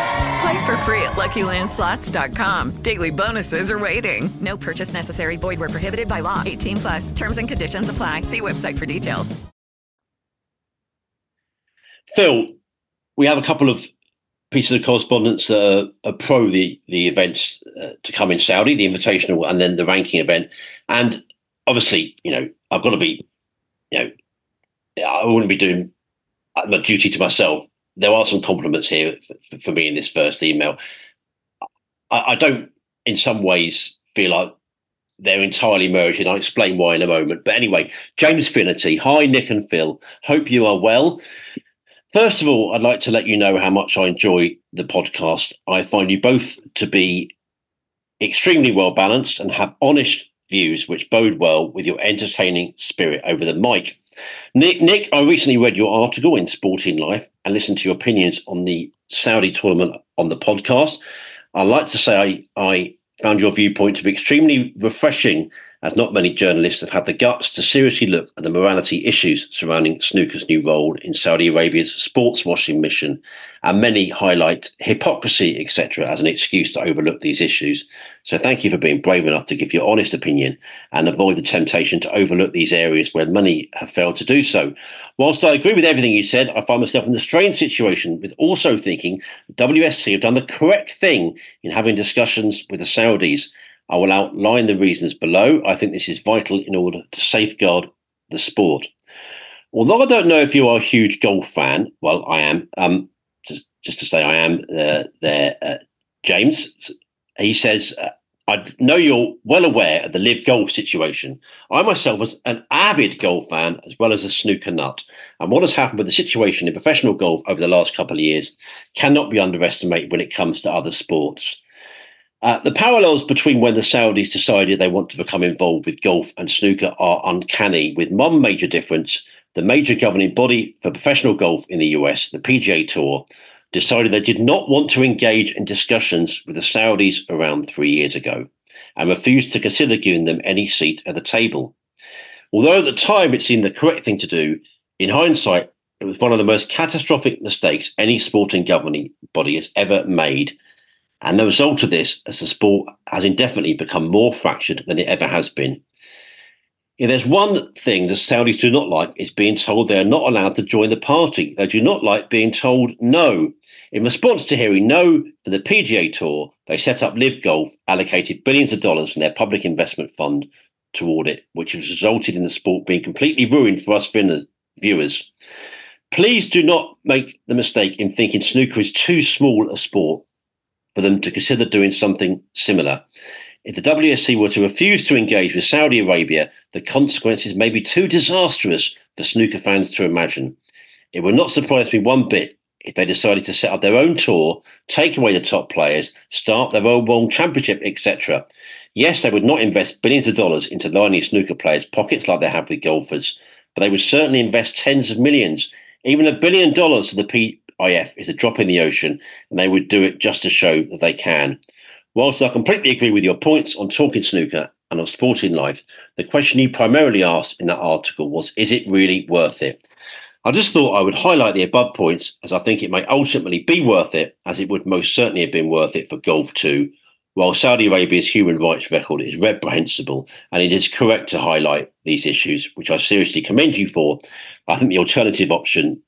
Play for free at LuckyLandSlots.com. Daily bonuses are waiting. No purchase necessary. Void where prohibited by law. 18 plus. Terms and conditions apply. See website for details. Phil, we have a couple of pieces of correspondence that are, are pro the the events uh, to come in Saudi, the invitational, and then the ranking event. And obviously, you know, I've got to be, you know, I wouldn't be doing my duty to myself. There are some compliments here for, me in this first email. I, I don't, in some ways, feel like they're entirely merged, and I'll explain why in a moment. But anyway, James Finity, hi Nick and Phil. Hope you are well. First of all, I'd like to let you know how much I enjoy the podcast. I find you both to be extremely well balanced and have honest views, which bode well with your entertaining spirit over the mic. Nick, Nick, I recently read your article in Sporting Life and listened to your opinions on the Saudi tournament on the podcast. I'd like to say I, I found your viewpoint to be extremely refreshing, as not many journalists have had the guts to seriously look at the morality issues surrounding snooker's new role in Saudi Arabia's sports washing mission, and many highlight hypocrisy, etc., as an excuse to overlook these issues. So, thank you for being brave enough to give your honest opinion and avoid the temptation to overlook these areas where many have failed to do so. Whilst I agree with everything you said, I find myself in the strange situation with also thinking WSC have done the correct thing in having discussions with the Saudis I will outline the reasons below. I think this is vital in order to safeguard the sport. Although I don't know if you are a huge golf fan, well, I am. Um, just, just to say, I am uh, there. Uh, James, he says, uh, I know you're well aware of the LIV Golf situation. I myself was an avid golf fan as well as a snooker nut. And what has happened with the situation in professional golf over the last couple of years cannot be underestimated when it comes to other sports. Uh, the parallels between when the Saudis decided they want to become involved with golf and snooker are uncanny, with one major difference. The major governing body for professional golf in the US, the PGA Tour, decided they did not want to engage in discussions with the Saudis around three years ago and refused to consider giving them any seat at the table. Although at the time it seemed the correct thing to do, in hindsight, it was one of the most catastrophic mistakes any sporting governing body has ever made and the result of this, as the sport has indefinitely become more fractured than it ever has been. If there's one thing the Saudis do not like, is being told they are not allowed to join the party. They do not like being told no. In response to hearing no to the PGA Tour, they set up LIV Golf, allocated billions of dollars from their public investment fund toward it, which has resulted in the sport being completely ruined for us viewers. Please do not make the mistake in thinking snooker is too small a sport for them to consider doing something similar. If the WSC were to refuse to engage with Saudi Arabia, the consequences may be too disastrous for snooker fans to imagine. It would not surprise me one bit if they decided to set up their own tour, take away the top players, start their own world championship, etc. Yes, they would not invest billions of dollars into lining snooker players' pockets like they have with golfers, but they would certainly invest tens of millions. Even a billion dollars to the PIF is a drop in the ocean, and they would do it just to show that they can. Whilst I completely agree with your points on talking snooker and on sporting life, the question you primarily asked in that article was Is it really worth it? I just thought I would highlight the above points as I think it may ultimately be worth it, as it would most certainly have been worth it for Golf too. while Saudi Arabia's human rights record is reprehensible and it is correct to highlight these issues, which I seriously commend you for. I think the alternative option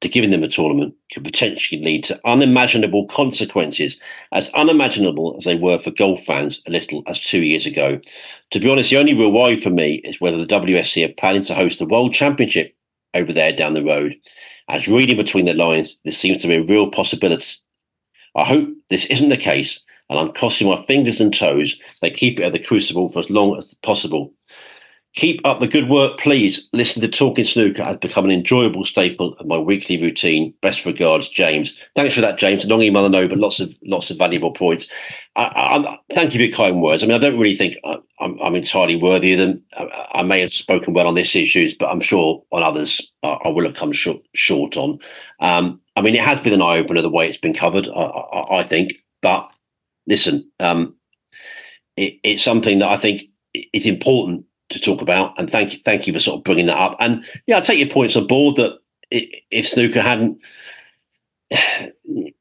to giving them a tournament could potentially lead to unimaginable consequences, as unimaginable as they were for golf fans a little as two years ago. To be honest, the only real worry for me is whether the WSC are planning to host the World Championship over there down the road. As reading between the lines, this seems to be a real possibility. I hope this isn't the case, and I'm crossing my fingers and toes they keep it at the crucible for as long as possible. Keep up the good work, please. Listen to Talking Snooker has become an enjoyable staple of my weekly routine. Best regards, James. Thanks for that, James. Long email, I know, but lots of lots of valuable points. I, I, thank you for your kind words. I mean, I don't really think I, am I'm entirely worthy of them. I, I, may have spoken well on this issues, but I'm sure on others I, will have come short, short on. Um, I mean, it has been an eye opener the way it's been covered. I, think, but listen, um, it, it's something that I think is important to talk about. And thank you, thank you for sort of bringing that up. And yeah, I take your points on board that if snooker hadn't, you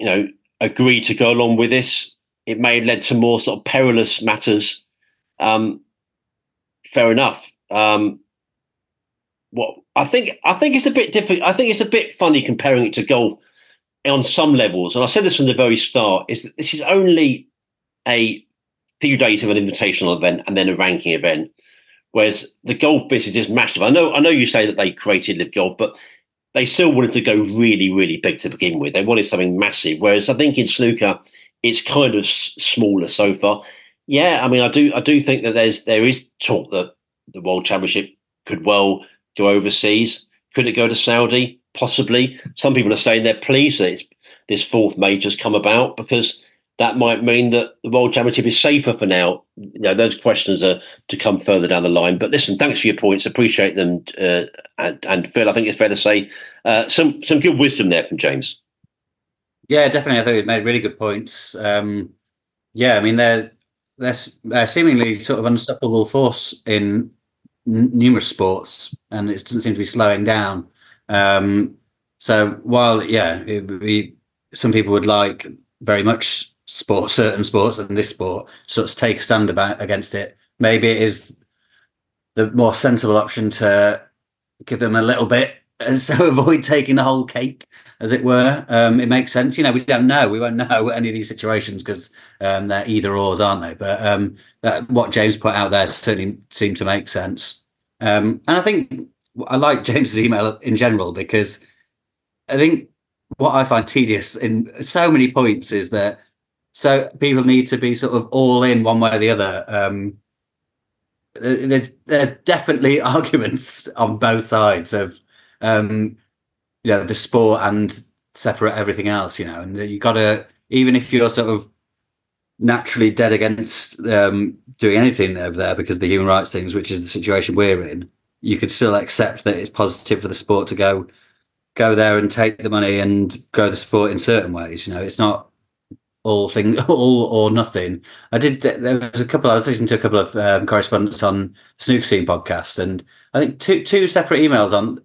know, agreed to go along with this, it may have led to more sort of perilous matters. Um, fair enough. Um, what I think, I think it's a bit different. I think it's a bit funny comparing it to golf on some levels. And I said this from the very start: is that this is only a few days of an invitational event and then a ranking event. Whereas the golf business is massive. I know, I know you say that they created LIV Golf, but they still wanted to go really, really big to begin with. They wanted something massive. Whereas I think in snooker, it's kind of smaller so far. Yeah, I mean, I do, I do think that there's there is talk that the World Championship could well go overseas. Could it go to Saudi? Possibly. Some people are saying they're pleased that this fourth major's come about because that might mean that the World Championship is safer for now. You know, those questions are to come further down the line. But listen, thanks for your points. Appreciate them. Uh, and, and, Phil, I think it's fair to say uh, some some good wisdom there from James. Yeah, definitely. I think it made really good points. Um, yeah, I mean they're they're, they're seemingly sort of unstoppable force in n- numerous sports, and it doesn't seem to be slowing down. Um, so while yeah, it, some people would like very much sport, certain sports, and this sport sort of take a stand about against it. Maybe it is the more sensible option to give them a little bit and so avoid taking the whole cake, as it were. Um, it makes sense. You know, we don't know. We won't know any of these situations because um, they're either ors, aren't they? But um, that, what James put out there certainly seemed to make sense. Um, and I think I like James's email in general because I think what I find tedious in so many points is that so people need to be sort of all in one way or the other. Um, there's there's definitely arguments on both sides of um, you know the sport and separate everything else. You know, and you got to even if you're sort of naturally dead against um, doing anything over there because the human rights things, which is the situation we're in, you could still accept that it's positive for the sport to go go there and take the money and grow the sport in certain ways. You know, it's not all thing all or nothing. I did. There was a couple. I was listening to a couple of um, correspondents on Snooker Scene podcast, and I think two two separate emails on,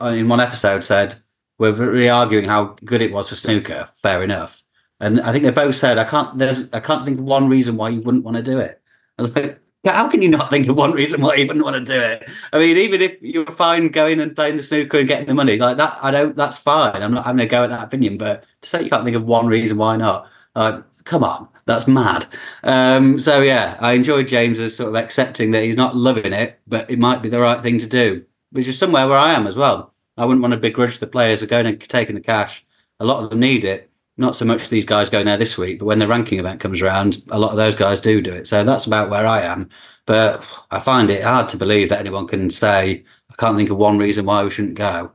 on in one episode said we're really arguing how good it was for snooker. Fair enough, and I think they both said I can't. There's I can't think of one reason why you wouldn't want to do it. I was like. How can you not think of one reason why you wouldn't want to do it? I mean, even if you're fine going and playing the snooker and getting the money like that, I don't. That's fine. I'm not having a go at that opinion, but to say you can't think of one reason why not, uh, come on, that's mad. Um, so yeah, I enjoyed James's sort of accepting that he's not loving it, but it might be the right thing to do, which is somewhere where I am as well. I wouldn't want to begrudge the players are going and taking the cash. A lot of them need it. Not so much these guys going there this week, but when the ranking event comes around, a lot of those guys do do it. So that's about where I am. But I find it hard to believe that anyone can say, I can't think of one reason why we shouldn't go.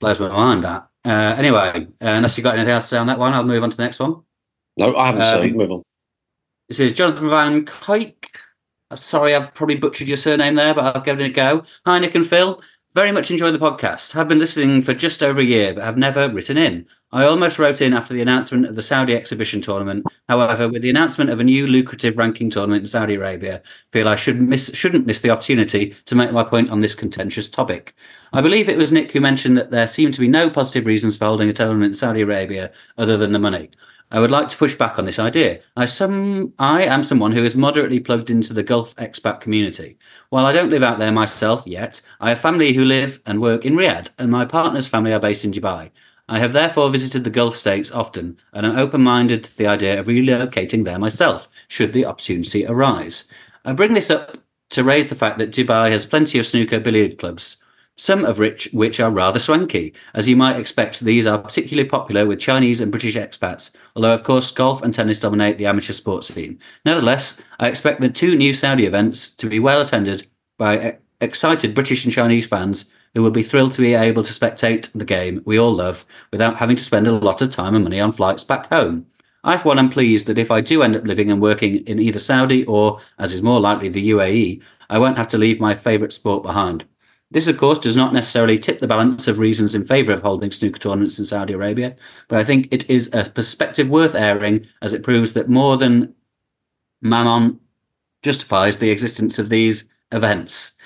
Blows my mind that. Uh, anyway, uh, unless you've got anything else to say on that one, I'll move on to the next one. No, I haven't. Um, you move on. This is Jonathan Van Kuyk. I'm sorry, I've probably butchered your surname there, but I'll give it a go. Hi, Nick and Phil. Very much enjoy the podcast. Have been listening for just over a year, but have never written in. I almost wrote in after the announcement of the Saudi exhibition tournament. However, with the announcement of a new lucrative ranking tournament in Saudi Arabia, feel I should miss, shouldn't miss the opportunity to make my point on this contentious topic. I believe it was Nick who mentioned that there seem to be no positive reasons for holding a tournament in Saudi Arabia other than the money. I would like to push back on this idea. I some I am someone who is moderately plugged into the Gulf expat community. While I don't live out there myself yet, I have family who live and work in Riyadh, and my partner's family are based in Dubai. I have therefore visited the Gulf states often, and am open-minded to the idea of relocating there myself, should the opportunity arise. I bring this up to raise the fact that Dubai has plenty of snooker billiard clubs, some of which which are rather swanky. As you might expect, these are particularly popular with Chinese and British expats, although of course golf and tennis dominate the amateur sports scene. Nevertheless, I expect the two new Saudi events to be well attended by excited British and Chinese fans who will be thrilled to be able to spectate the game we all love without having to spend a lot of time and money on flights back home. I, for one, am pleased that if I do end up living and working in either Saudi or, as is more likely, the UAE, I won't have to leave my favourite sport behind. This, of course, does not necessarily tip the balance of reasons in favour of holding snooker tournaments in Saudi Arabia, but I think it is a perspective worth airing as it proves that more than mammon justifies the existence of these events.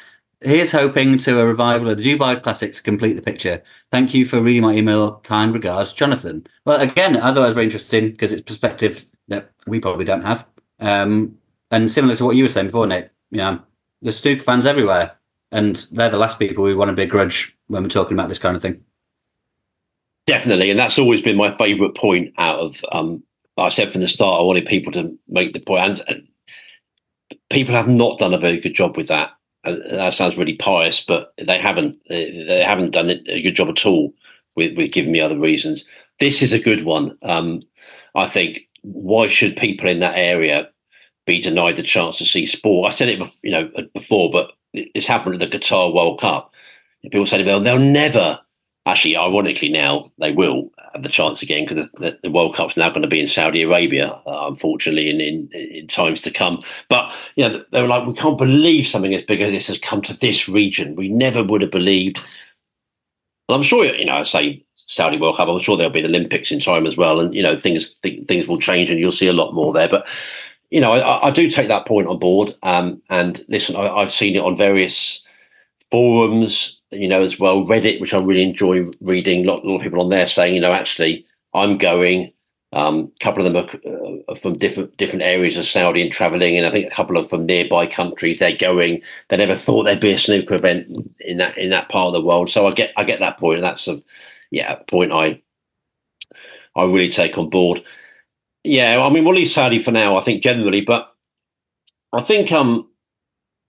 Here's hoping to a revival of the Dubai Classics complete the picture. Thank you for reading my email. Kind regards, Jonathan. Well, again, was very interesting because it's perspective that we probably don't have. Um, and similar to what you were saying before, Nick, you know, there's snooker fans everywhere, and they're the last people we want to begrudge when we're talking about this kind of thing. Definitely, and that's always been my favourite point. Out of um, I said from the start, I wanted people to make the point, and, and people have not done a very good job with that. That sounds really pious, but they haven't. They, haven't done a good job at all with, with giving me other reasons. This is a good one. Um, I think. Why should people in that area be denied the chance to see sport? I said it, you know, before, but it's happened at the Qatar World Cup. People say they'll, they'll never. Actually, ironically, now they will have the chance again because the, the, World Cup's now going to be in Saudi Arabia, uh, unfortunately, in, in in times to come. But you know, they were like, we can't believe something as big as this has come to this region. We never would have believed. And I'm sure, you know, I say Saudi World Cup. I'm sure there'll be the Olympics in time as well, and you know, things th- things will change, and you'll see a lot more there. But you know, I, I do take that point on board. Um, and listen, I, I've seen it on various forums, you know, as well. Reddit, which I really enjoy reading. A lot, a lot of people on there saying, you know, actually, I'm going. Um, a couple of them are, uh, from different different areas of Saudi and travelling, and I think a couple of from nearby countries. They're going. They never thought there'd be a snooker event in that in that part of the world. So I get I get that point, and that's a yeah point I I really take on board. Yeah, I mean we'll leave Saudi for now. I think generally, but I think um,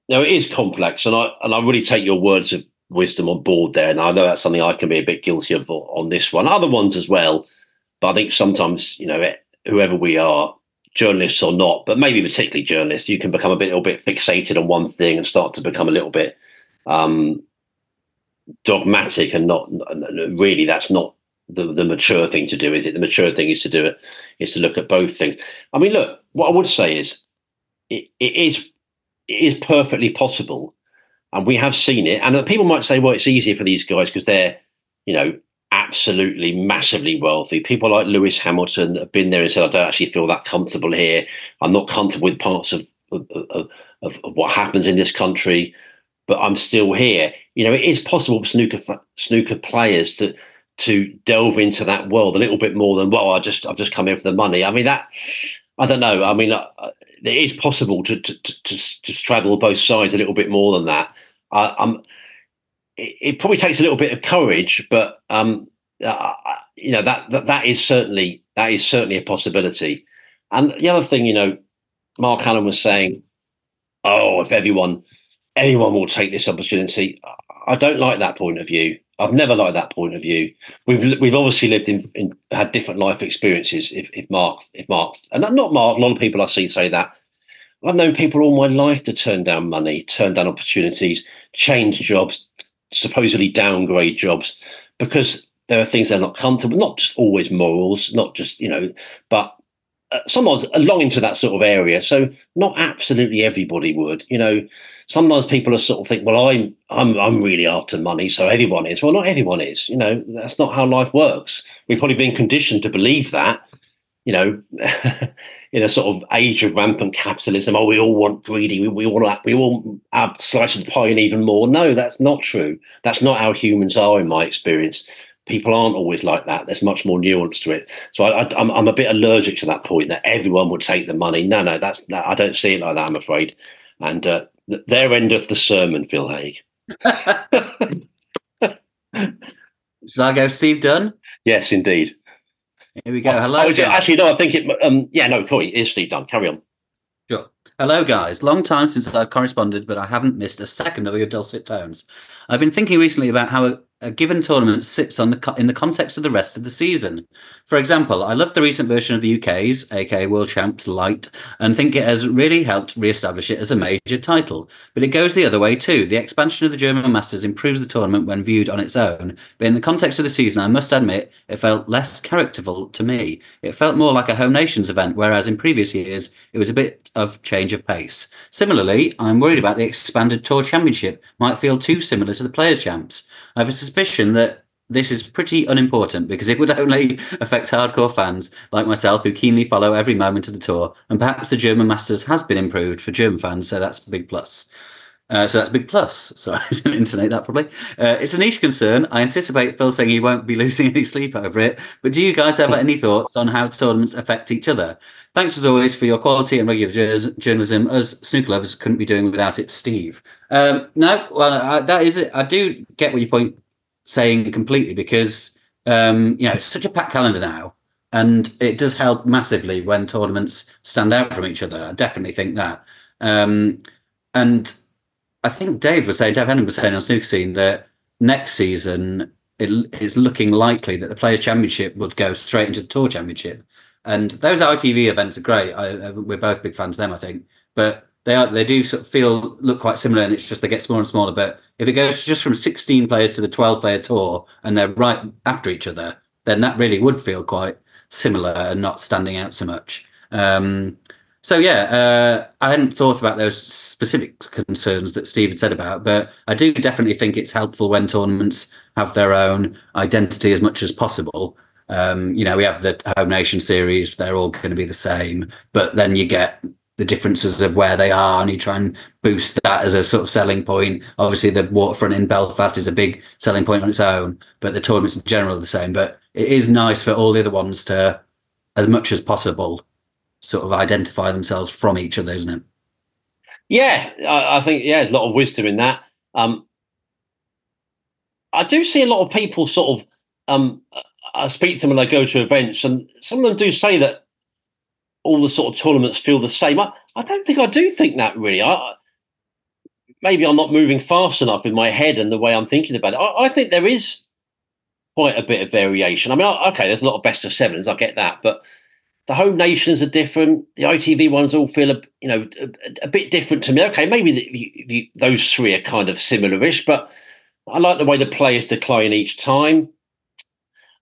you know, it is complex, and I and I really take your words of wisdom on board there. And I know that's something I can be a bit guilty of on this one, other ones as well. But I think sometimes, you know, whoever we are, journalists or not, but maybe particularly journalists, you can become a bit, little bit fixated on one thing and start to become a little bit um, dogmatic, and not really that's not the, the mature thing to do, is it? The mature thing is to do it, is to look at both things. I mean, look, what I would say is it, it is it is perfectly possible, and we have seen it. And people might say, well, it's easier for these guys because they're, you know, absolutely massively wealthy. People like Lewis Hamilton have been there and said, I don't actually feel that comfortable here. I'm not comfortable with parts of of, of, what happens in this country, but I'm still here. You know, it is possible for snooker snooker players to to delve into that world a little bit more than well. I just I've just come here for the money. I mean that I don't know. I mean, it is possible to to, to to straddle both sides a little bit more than that. I, I'm. It, it, probably takes a little bit of courage, but um, uh, you know that, that that is certainly that is certainly a possibility. And the other thing, you know, Mark Allen was saying, "Oh, if everyone anyone will take this opportunity," I don't like that point of view. I've never liked that point of view. We've we've obviously lived in, in had different life experiences. If, if Mark, if Mark, and not Mark, a lot of people I see say that. I've known people all my life to turn down money, turn down opportunities, change jobs, supposedly downgrade jobs because there are things they're not comfortable, not just always morals, not just, you know, but uh, sometimes along into that sort of area. So not absolutely everybody would, you know. Sometimes people are sort of think, well, I'm I'm I'm really after money, so everyone is. Well, not everyone is. You know, that's not how life works. We've probably been conditioned to believe that. You know, in a sort of age of rampant capitalism, oh, we all want greedy. We, we all we all have slice of the pie and even more. No, that's not true. That's not how humans are, in my experience people aren't always like that. There's much more nuance to it. So I, am I'm, I'm a bit allergic to that point that everyone would take the money. No, no, that's that, I don't see it like that. I'm afraid. And uh, there endeth the sermon, Phil Haigh. Shall I go, Steve Dunn? Yes, indeed. Here we go. Hello. Oh, actually, no. I think it. Um, yeah, no. It is Steve Dunn. Carry on. Sure. Hello, guys. Long time since I've corresponded, but I haven't missed a second of your dulcet tones. I've been thinking recently about how a given tournament sits on the in the context of the rest of the season. For example, I love the recent version of the UK's, aka World Champs Light, and think it has really helped re-establish it as a major title. But it goes the other way too. The expansion of the German Masters improves the tournament when viewed on its own, but in the context of the season, I must admit it felt less characterful to me. It felt more like a home nations event, whereas in previous years it was a bit of change of pace. Similarly, I'm worried about the expanded Tour Championship might feel too similar to the Players Champs. I have a suspicion that this is pretty unimportant because it would only affect hardcore fans like myself who keenly follow every moment of the tour. And perhaps the German Masters has been improved for German fans, so that's a big plus. Uh, so that's a big plus. Sorry, I didn't intonate that probably. Uh, it's a niche concern. I anticipate Phil saying he won't be losing any sleep over it. But do you guys have any thoughts on how tournaments affect each other? Thanks as always for your quality and regular journalism. As snooker lovers couldn't be doing without it, Steve. Um, no, well, I, that is it. I do get what you point saying completely because um, you know it's such a packed calendar now, and it does help massively when tournaments stand out from each other. I definitely think that. Um, and I think Dave was saying, Dave Hendon was saying on Snooker Scene that next season it, it's looking likely that the Players Championship would go straight into the Tour Championship. And those ITV events are great. I, we're both big fans of them, I think. But they are they do sort of feel look quite similar, and it's just they get smaller and smaller. But if it goes just from 16 players to the 12 player tour, and they're right after each other, then that really would feel quite similar and not standing out so much. Um, so yeah, uh, I hadn't thought about those specific concerns that Steve had said about, but I do definitely think it's helpful when tournaments have their own identity as much as possible. Um, you know, we have the Home Nation series; they're all going to be the same, but then you get the differences of where they are, and you try and boost that as a sort of selling point. Obviously, the waterfront in Belfast is a big selling point on its own, but the tournaments in general are the same. But it is nice for all the other ones to, as much as possible, sort of identify themselves from each other, isn't it? Yeah, I, I think yeah, there's a lot of wisdom in that. Um, I do see a lot of people sort of um, I speak to them when I go to events, and some of them do say that all the sort of tournaments feel the same. I, I don't think I do think that really. I, maybe I'm not moving fast enough in my head and the way I'm thinking about it. I, I think there is quite a bit of variation. I mean, okay, there's a lot of best of sevens. I get that, but the home nations are different. The ITV ones all feel a you know a, a bit different to me. Okay, maybe the, the, those three are kind of similar-ish, but I like the way the players decline each time.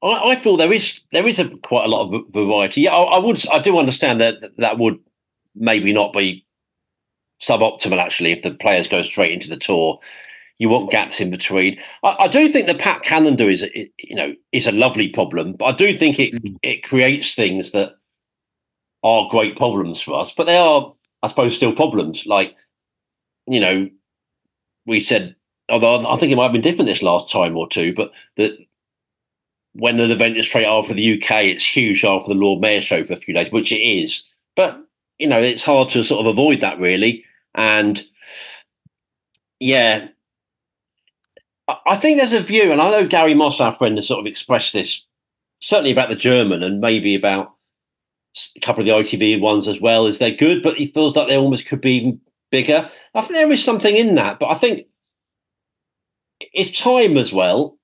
I, I feel there is there is a quite a lot of variety. Yeah, I, I would I do understand that that would maybe not be suboptimal actually if the players go straight into the tour. You want gaps in between. I, I do think the packed calendar is you know is a lovely problem, but I do think it mm-hmm. it creates things that are great problems for us, but they are, I suppose, still problems. Like, you know, we said, although I think it might have been different this last time or two, but that when an event is straight after the UK, it's huge after the Lord Mayor show for a few days, which it is. But you know, it's hard to sort of avoid that really. And yeah, I think there's a view, and I know Gary Moss, our friend, has sort of expressed this certainly about the German and maybe about a couple of the ITV ones as well. Is they're good, but he feels like they almost could be even bigger. I think there is something in that, but I think it's time as well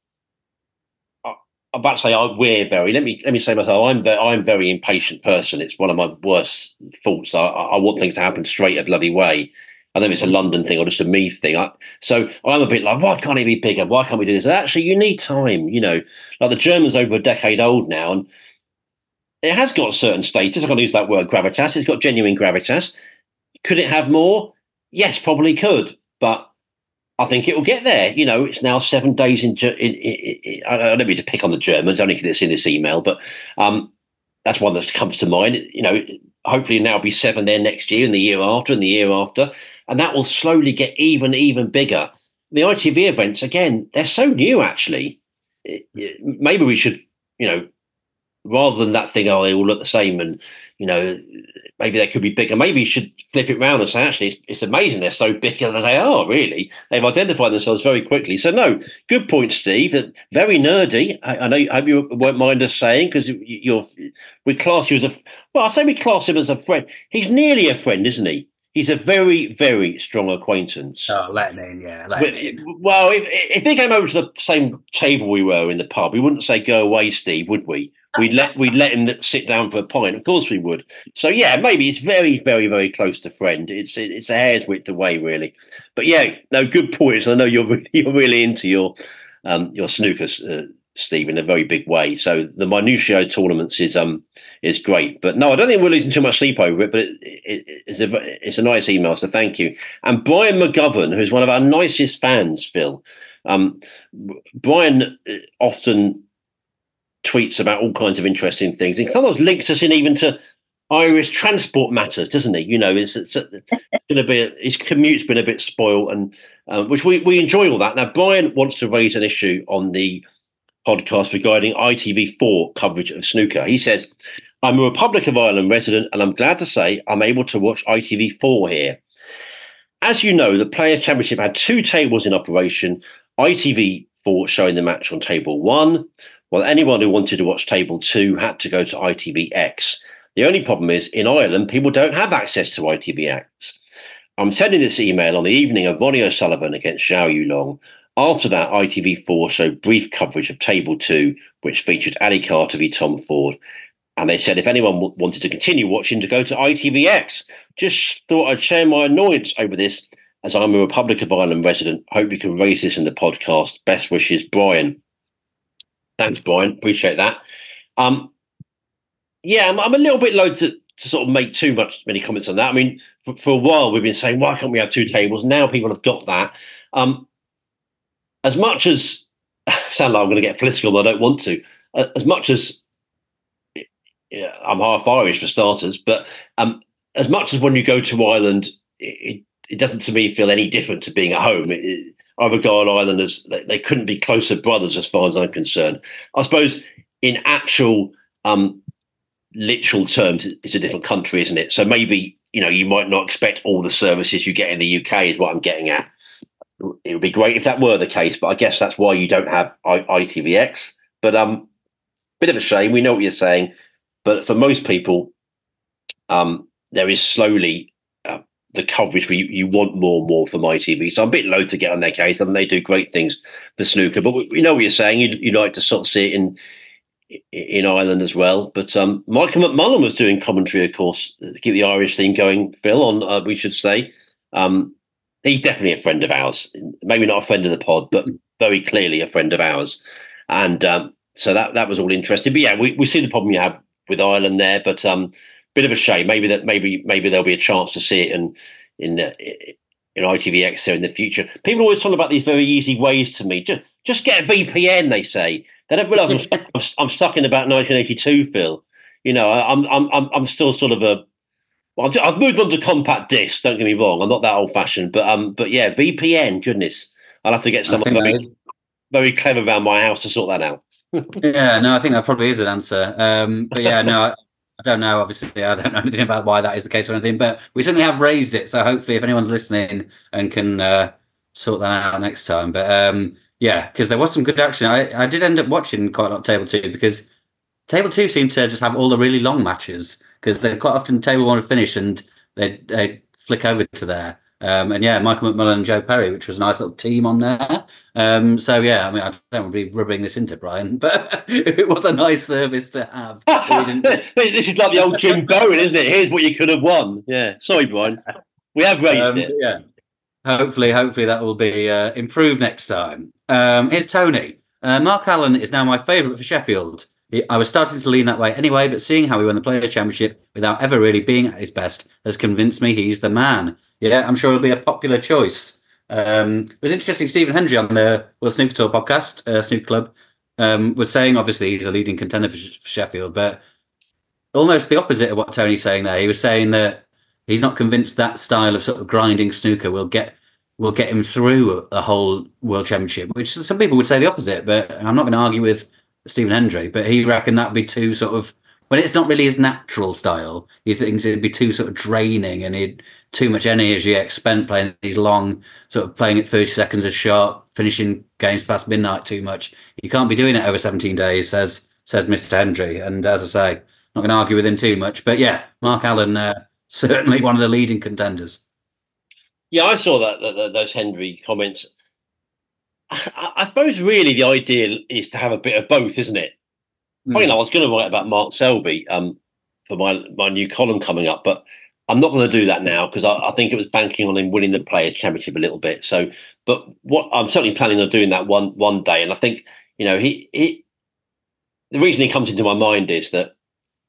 I'm about to say I, we're very. Let me let me say myself. I'm very, I'm very impatient person. It's one of my worst faults. I, I want things to happen straight a bloody way. I know it's a London thing or just a me thing. I, so I'm a bit like, why can't it be bigger? Why can't we do this? And actually, you need time. You know, like the German's over a decade old now, and it has got certain status. I'm going to use that word gravitas. It's got genuine gravitas. Could it have more? Yes, probably could, but I think it will get there. You know, it's now seven days in. in, in, in I don't mean to pick on the Germans, only because it's in this email, but um, that's one that comes to mind. You know, hopefully now be seven there next year and the year after and the year after, and that will slowly get even even bigger. The ITV events again, they're so new. Actually, maybe we should, you know, rather than that thing, oh, they all look the same, and you know, maybe they could be bigger. Maybe you should flip it around and say, actually, it's, it's amazing they're so big as they are. Really, they've identified themselves very quickly. So, no, good point, Steve. Very nerdy. I, I know. I hope you won't mind us saying because you're we class you as a well. I say we class him as a friend. He's nearly a friend, isn't he? He's a very, very strong acquaintance. Oh, let him in, yeah. Let him in. Well, if, if he came over to the same table we were in the pub, we wouldn't say "Go away, Steve," would we? We'd let we'd let him sit down for a pint. Of course we would. So yeah, maybe it's very, very, very close to friend. It's it's a hair's width away, really. But yeah, no, good points. I know you're really, you're really into your um, your snooker, uh, Steve, in a very big way. So the minutio tournaments is um is great. But no, I don't think we're losing too much sleep over it. But it, it, it's a it's a nice email, so thank you. And Brian McGovern, who's one of our nicest fans, Phil. Um, Brian uh, often tweets about all kinds of interesting things. And of links us in even to Irish transport matters, doesn't he? You know, it's, it's, it's going to be a, his commute's been a bit spoiled, and um, which we we enjoy all that. Now, Brian wants to raise an issue on the podcast regarding ITV4 coverage of snooker. He says, "I'm a Republic of Ireland resident, and I'm glad to say I'm able to watch ITV4 here." As you know, the Players' Championship had two tables in operation. ITV4 showing the match on table one, well, anyone who wanted to watch Table 2 had to go to ITVX. The only problem is, in Ireland, people don't have access to ITVX. I'm sending this email on the evening of Ronnie O'Sullivan against Zhou Yuelong. After that, ITV4 showed brief coverage of Table 2, which featured Ali Carter v Tom Ford. And they said if anyone w- wanted to continue watching, to go to ITVX. Just thought I'd share my annoyance over this, as I'm a Republic of Ireland resident. Hope you can raise this in the podcast. Best wishes, Brian. Thanks, Brian. Appreciate that. Um, yeah, I'm, I'm, a little bit low to, to sort of make too much many comments on that. I mean, for, for, a while we've been saying why can't we have two tables? Now people have got that. Um, as much as sound like I'm going to get political, but I don't want to. As much as yeah, I'm half Irish for starters, but um, as much as when you go to Ireland, it, it, doesn't to me feel any different to being at home. It, I regard Ireland as they, they, couldn't be closer brothers as far as I'm concerned. I suppose in actual um, literal terms, it's a different country, isn't it? So maybe you know you might not expect all the services you get in the UK is what I'm getting at. It would be great if that were the case, but I guess that's why you don't have I- ITVX. But um, bit of a shame. We know what you're saying, but for most people, um, there is slowly the coverage you, you want more and more from ITV. So I'm a bit low to get on their case, and they do great things for snooker. But we, know what you're saying. You'd, you'd like to sort of see it in in Ireland as well. But um, Michael McMullen was doing commentary, of course, to keep the Irish thing going. Phil, on uh, we should say, um, he's definitely a friend of ours. Maybe not a friend of the pod, but very clearly a friend of ours. And um, so that that was all interesting. But yeah, we, we see the problem you have with Ireland there, but um, bit of a shame. Maybe that maybe maybe there'll be a chance to see it in in uh, in ITVX there in the future. People always talk about these very easy ways to me. Just just get a VPN. They say they don't realise I'm, I'm, I'm, stuck in about 1982. Phil, you know I'm I'm I'm I'm still sort of a. Well, I've moved on to compact disc. Don't get me wrong. I'm not that old fashioned, but um, but yeah, VPN. Goodness, I'll have to get someone very, very clever around my house to sort that out. yeah, no, I think that probably is an answer. Um, but yeah, no, I don't know. Obviously, I don't know anything about why that is the case or anything, but we certainly have raised it. So hopefully, if anyone's listening and can uh, sort that out next time. But um, yeah, because there was some good action. I, I did end up watching quite a lot of Table Two because Table Two seemed to just have all the really long matches because they quite often Table One finish and they they flick over to there. Um, and yeah, Michael McMullen and Joe Perry, which was a nice little team on there. Um, so yeah, I mean, I don't want to be rubbing this into Brian, but it was a nice service to have. this is like the old Jim Bowen, isn't it? Here's what you could have won. Yeah, sorry, Brian. We have raised Um, it. Yeah. Hopefully, hopefully that will be uh, improved next time. Um, here's Tony. Uh, Mark Allen is now my favourite for Sheffield. I was starting to lean that way anyway, but seeing how he won the Players' Championship without ever really being at his best has convinced me he's the man. Yeah, I'm sure he'll be a popular choice. Um, it was interesting. Stephen Hendry on the World Snooker Tour podcast, uh, Snooker Club, um, was saying obviously he's a leading contender for Sh- Sheffield, but almost the opposite of what Tony's saying there. He was saying that he's not convinced that style of sort of grinding snooker will get will get him through a whole world championship. Which some people would say the opposite, but I'm not going to argue with Stephen Hendry. But he reckoned that'd be too sort of when it's not really his natural style. He thinks it'd be too sort of draining and he'd too much energy spent playing these long sort of playing at 30 seconds a shot, finishing games past midnight too much. You can't be doing it over 17 days, says says Mr. Hendry. And as I say, not going to argue with him too much. But yeah, Mark Allen uh, certainly one of the leading contenders. Yeah, I saw that, that, that- those Hendry comments. I, I suppose really the idea is to have a bit of both, isn't it? Well, you know, I was going to write about Mark Selby um, for my my new column coming up, but I'm not going to do that now because I, I think it was banking on him winning the Players Championship a little bit. So, but what I'm certainly planning on doing that one one day, and I think you know he he. The reason he comes into my mind is that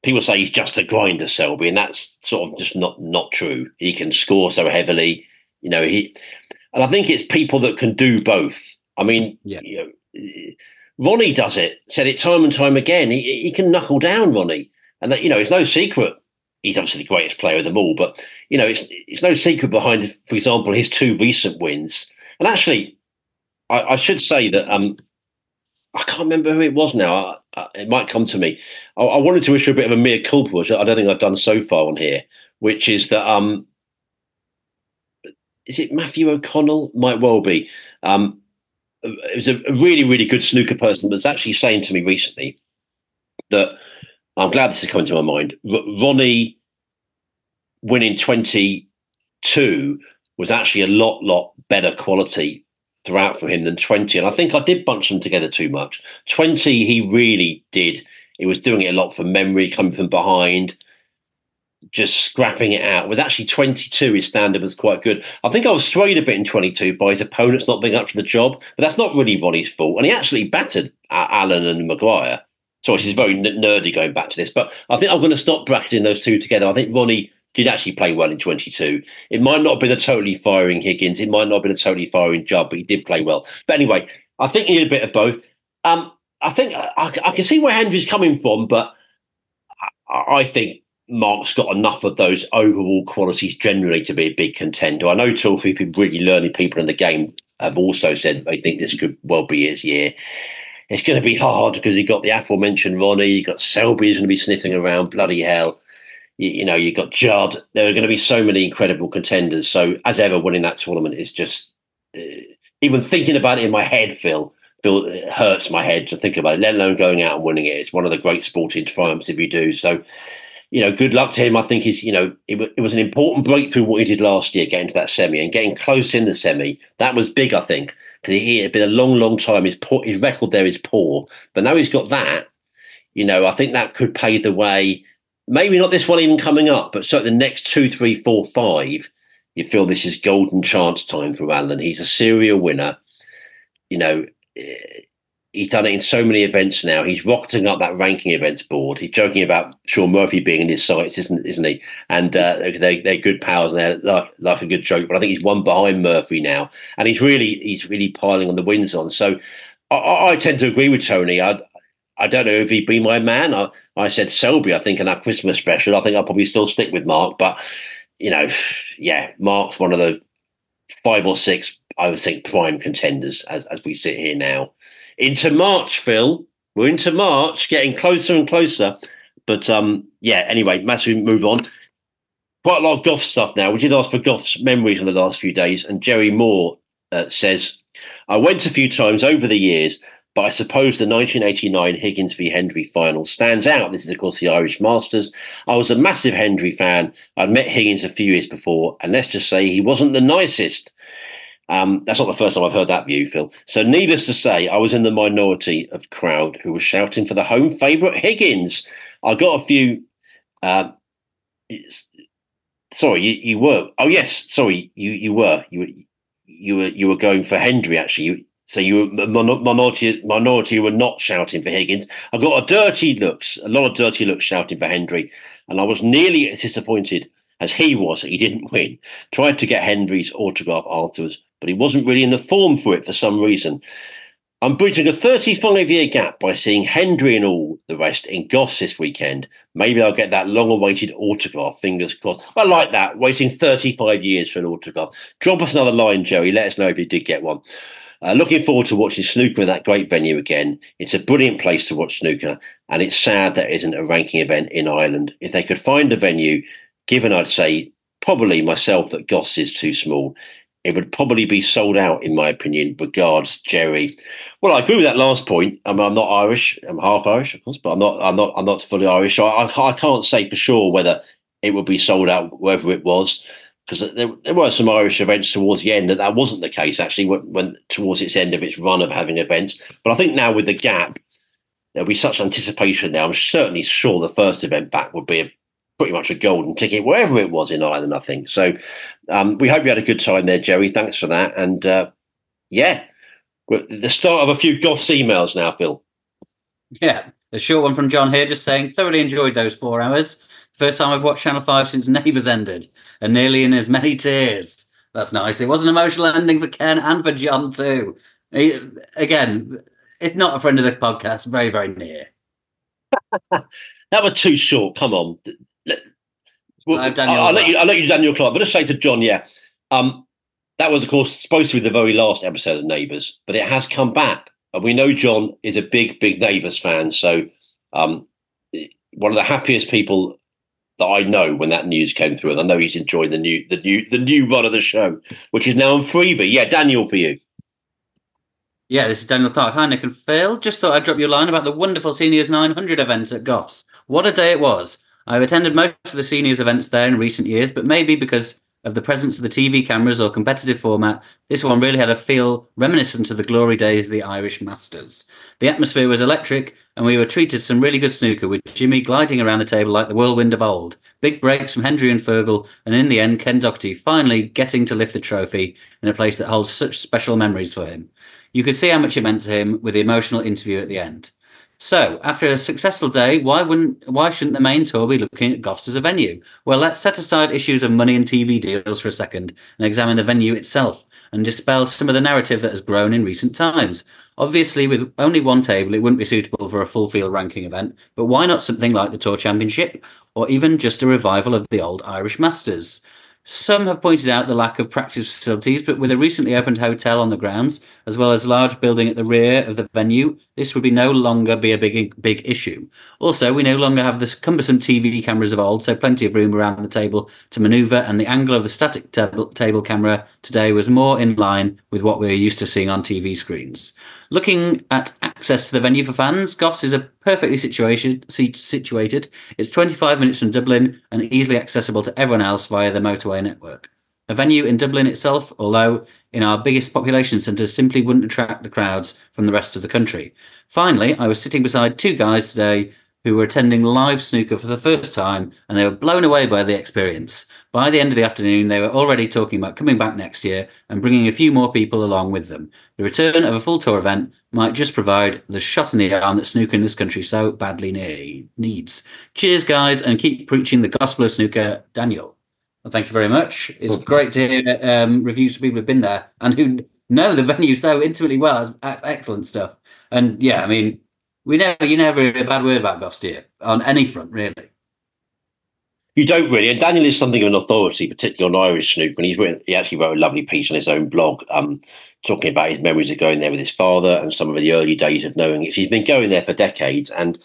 people say he's just a grinder, Selby, and that's sort of just not not true. He can score so heavily, you know. He and I think it's people that can do both. I mean, yeah. you know, Ronnie does it. Said it time and time again. He he can knuckle down Ronnie, and that you know it's no secret. He's obviously the greatest player of them all, but you know it's it's no secret behind, for example, his two recent wins. And actually, I, I should say that um, I can't remember who it was now. I, I, it might come to me. I, I wanted to issue a bit of a mea culpa, which I don't think I've done so far on here, which is that um, is it Matthew O'Connell? Might well be. Um, it was a, really, really good snooker person was actually saying to me recently that I'm glad this is coming to my mind. R- Ronnie winning 22 was actually a lot, lot better quality throughout for him than 20. And I think I did bunch them together too much. 20, he really did. He was doing it a lot from memory, coming from behind, just scrapping it out. With actually 22, his standard was quite good. I think I was swayed a bit in 22 by his opponents not being up to the job, but that's not really Ronnie's fault. And he actually battered uh, Allen and Maguire. So this is very nerdy going back to this, but I think I'm going to stop bracketing those two together. I think Ronnie did actually play well in 22. It might not have been a totally firing Higgins. It might not have been a totally firing Judd, but he did play well. But anyway, I think he did a bit of both. Um, I think I, I can see where Hendry's coming from, but I, I think Mark's got enough of those overall qualities generally to be a big contender. I know two or three people, really learning people in the game, have also said they think this could well be his year. It's going to be hard because you got the aforementioned Ronnie, you've got Selby who's going to be sniffing around. Bloody hell! You, you know, you've got Judd. There are going to be so many incredible contenders. So as ever, winning that tournament is just uh, even thinking about it in my head, Phil. Phil it hurts my head to think about it. Let alone going out and winning it. It's one of the great sporting triumphs if you do. So you know, good luck to him. I think he's, you know, it, w- it was an important breakthrough what he did last year, getting to that semi and getting close in the semi. That was big, I think, because he had been a long, long time. His poor, his record there is poor, but now he's got that. You know, I think that could pave the way. Maybe not this one even coming up, but certainly the next two, three, four, five. You feel this is golden chance time for Allen. He's a serial winner. You know, eh, he's done it in so many events now. He's rocketing up that ranking events board. He's joking about Shaun Murphy being in his sights, isn't isn't he? And uh, they they're good pals and they're like, like a good joke. But I think he's one behind Murphy now, and he's really he's really piling on the wins on. So I, I tend to agree with Tony. I I don't know if he'd be my man. I, I said Selby. I think in our Christmas special. I think I'll probably still stick with Mark. But you know, yeah, Mark's one of the five or six. I would think prime contenders as as we sit here now into March, Phil. We're into March, getting closer and closer. But um, yeah, anyway, massive move on. Quite a lot of Goff stuff now. We did ask for Goffs memories in the last few days, and Jerry Moore uh, says, I went a few times over the years, but I suppose the 1989 Higgins v Hendry final stands out. This is, of course, the Irish Masters. I was a massive Hendry fan. I'd met Higgins a few years before, and let's just say he wasn't the nicest. Um, that's not the first time I've heard that view, Phil. So, needless to say, I was in the minority of crowd who was shouting for the home favourite Higgins. I got a few uh, sorry, you, you were. Oh yes, sorry, you you were you were you were you were going for Hendry actually. You, so you were minority minority were not shouting for Higgins. I got a dirty looks, a lot of dirty looks shouting for Hendry, and I was nearly as disappointed as he was that he didn't win. Tried to get Hendry's autograph afterwards, but he wasn't really in the form for it for some reason. I'm bridging a 35 year gap by seeing Hendry and all the rest in Goffs this weekend. Maybe I'll get that long awaited autograph, fingers crossed. I like that, waiting 35 years for an autograph. Drop us another line, Jerry. Let us know if you did get one. Uh, looking forward to watching snooker in that great venue again. It's a brilliant place to watch snooker, and it's sad there isn't a ranking event in Ireland. If they could find a venue, given I'd say probably myself that Goffs is too small, it would probably be sold out, in my opinion. Regards, Jerry. Well, I agree with that last point. I'm, I'm not Irish. I'm half Irish, of course, but I'm not. I'm not. I'm not fully Irish. I, I, I can't say for sure whether it would be sold out wherever it was because there, there, were some Irish events towards the end that that wasn't the case actually when, when, towards its end of its run of having events. But I think now with the gap, there'll be such anticipation now. I'm certainly sure the first event back would be a, pretty much a golden ticket wherever it was in Ireland. I think so. Um, we hope you had a good time there, Jerry. Thanks for that. And uh, yeah, the start of a few Goffs emails now, Phil. Yeah, a short one from John here, just saying thoroughly enjoyed those four hours. First time I've watched Channel Five since Neighbours ended and nearly in as many tears. That's nice. It was an emotional ending for Ken and for John too. He, again, if not a friend of the podcast, very, very near. that was too short. Come on. Well, I'll, I'll let you. I'll let you, Daniel Clark. But just say to John, yeah, um, that was of course supposed to be the very last episode of Neighbours, but it has come back, and we know John is a big, big Neighbours fan. So, um, one of the happiest people that I know when that news came through, and I know he's enjoying the new the new the new run of the show, which is now on Freevee. Yeah, Daniel, for you. Yeah, this is Daniel Clark. Hi, Nick and Phil. Just thought I'd drop you a line about the wonderful Seniors 900 event at Goffs. What a day it was. I've attended most of the seniors events there in recent years, but maybe because of the presence of the TV cameras or competitive format, this one really had a feel reminiscent of the glory days of the Irish Masters. The atmosphere was electric, and we were treated some really good snooker with Jimmy gliding around the table like the whirlwind of old. Big breaks from Hendry and Fergal, and in the end, Ken Doherty finally getting to lift the trophy in a place that holds such special memories for him. You could see how much it meant to him with the emotional interview at the end. So, after a successful day, why wouldn't why shouldn't the main tour be looking at Goffs as a venue? Well, let's set aside issues of money and TV deals for a second and examine the venue itself and dispel some of the narrative that has grown in recent times. Obviously, with only one table, it wouldn't be suitable for a full field ranking event, but why not something like the Tour Championship or even just a revival of the old Irish Masters? Some have pointed out the lack of practice facilities, but with a recently opened hotel on the grounds, as well as large building at the rear of the venue, this would be no longer be a big big issue. Also, we no longer have the cumbersome TV cameras of old, so plenty of room around the table to manoeuvre, and the angle of the static table, table camera today was more in line with what we are used to seeing on TV screens. Looking at access to the venue for fans, Goffs is a perfectly situated. situated. It's 25 minutes from Dublin and easily accessible to everyone else via the motorway network. A venue in Dublin itself, although in our biggest population centre, simply wouldn't attract the crowds from the rest of the country. Finally, I was sitting beside two guys today who were attending live snooker for the first time and they were blown away by the experience. By the end of the afternoon, they were already talking about coming back next year and bringing a few more people along with them. The return of a full tour event might just provide the shot in the arm that snooker in this country so badly needs. Cheers, guys, and keep preaching the gospel of snooker, Daniel. Well, thank you very much. It's okay. great to hear um, reviews from people who've been there and who know the venue so intimately well. That's excellent stuff. And yeah, I mean, we never, you never hear a bad word about Goffs, do? On any front, really. You don't really. And Daniel is something of an authority, particularly on Irish snooker. And he's written, he actually wrote a lovely piece on his own blog, um, talking about his memories of going there with his father and some of the early days of knowing it. He's been going there for decades. And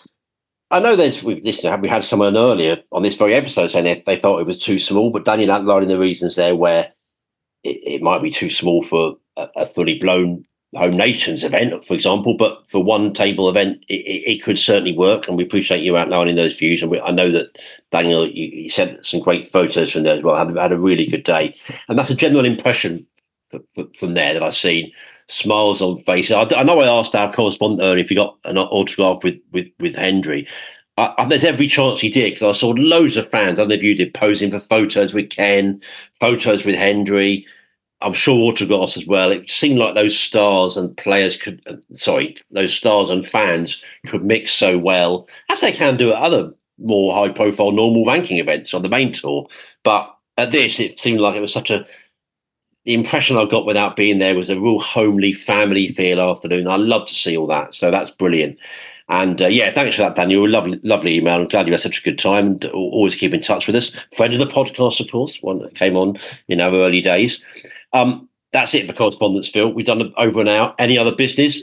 I know there's we've listened, we had someone earlier on this very episode saying they, they felt it was too small, but Daniel outlining the reasons there where it, it might be too small for a, a fully blown home nations event, for example, but for one table event, it, it, could certainly work. And we appreciate you outlining those views. And we, I know that Daniel, you, you, sent some great photos from there as well. Had, had a really good day, and that's a general impression from there that I've seen. Smiles on faces. I, I, know I asked our correspondent earlier if he got an autograph with with with Hendry. I, there's every chance he did because I saw loads of fans. I know you did posing for photos with Ken, photos with Hendry. I'm sure Watergrass as well. It seemed like those stars and players could, uh, sorry, those stars and fans could mix so well as they can do at other more high profile normal ranking events on the main tour. But at this, it seemed like it was such a the impression I got without being there was a real homely family feel afternoon. I love to see all that, so that's brilliant. And uh, yeah, thanks for that, Daniel. Lovely, lovely email. I'm glad you had such a good time and always keep in touch with us. Friend of the podcast, of course, one that came on in our early days. Um, that's it for correspondence, Phil. We've done over an hour. Any other business?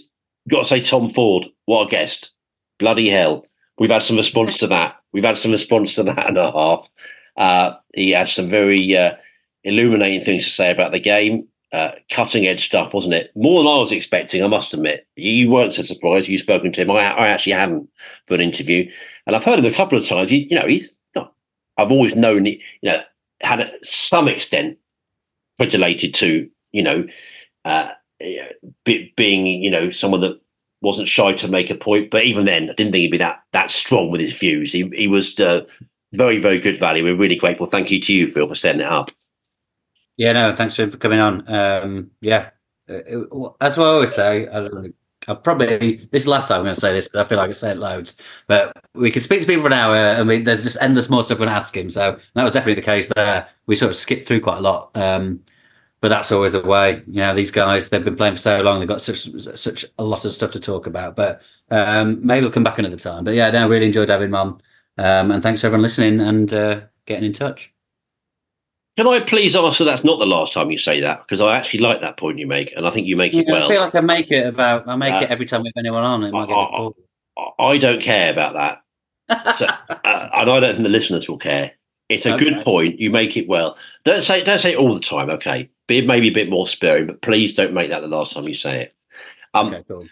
Got to say, Tom Ford, what a guest! Bloody hell. We've had some response to that. We've had some response to that and a half. Uh, he had some very uh, illuminating things to say about the game. Uh, cutting edge stuff, wasn't it? More than I was expecting, I must admit. You weren't so surprised. You've spoken to him. I, I actually hadn't for an interview, and I've heard him a couple of times. He, you know, he's not. I've always known, he, you know, had a, some extent related to, you know, uh, being, you know, someone that wasn't shy to make a point. But even then, I didn't think he'd be that that strong with his views. He, he was uh, very, very good value. We're really grateful. Thank you to you, Phil, for setting it up. Yeah, no, thanks for coming on. Um, yeah, uh, as I always say, I, probably this is the last time I'm going to say this because I feel like I say it loads. But we can speak to people for an hour, and we, there's just endless more stuff we can ask him. So that was definitely the case there. We sort of skipped through quite a lot, um, but that's always the way. You know, these guys they've been playing for so long, they've got such such a lot of stuff to talk about. But um, maybe we'll come back another time. But yeah, no, I really enjoyed having on, um, and thanks for everyone listening and uh, getting in touch. Can I please ask that that's not the last time you say that? Because I actually like that point you make, and I think you make it well. I feel like I make it about. I make uh, it every time we have anyone on. It might I, I, I, don't care about that, so, uh, and I don't think the listeners will care. It's a okay. good point. You make it well. Don't say don't say it all the time. Okay, be maybe a bit more sparing, but please don't make that the last time you say it. Um, okay, cool.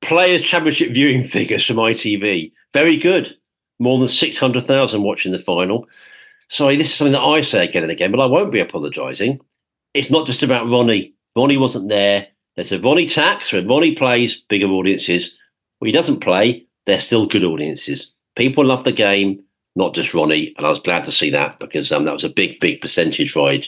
Players Championship viewing figures from ITV very good. More than six hundred thousand watching the final sorry, this is something that I say again and again, but I won't be apologising. It's not just about Ronnie. Ronnie wasn't there. There's a Ronnie tax. When Ronnie plays, bigger audiences. When he doesn't play, they're still good audiences. People love the game, not just Ronnie. And I was glad to see that because um, that was a big, big percentage ride,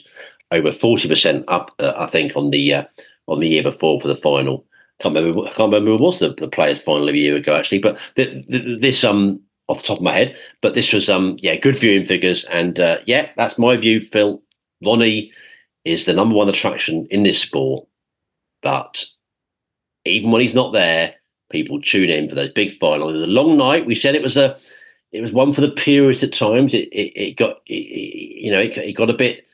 over forty percent up, uh, I think, on the uh, on the year before for the final. Can't remember. I can't remember who was the, the players' final of a year ago actually. But the, the, this um off the top of my head. But this was um yeah, good viewing figures, and uh, yeah, that's my view. Phil Ronnie is the number one attraction in this sport, but even when he's not there, people tune in for those big finals. It was a long night. We said it was a it was one for the purists at times. It it, it got it, you know it, it got a bit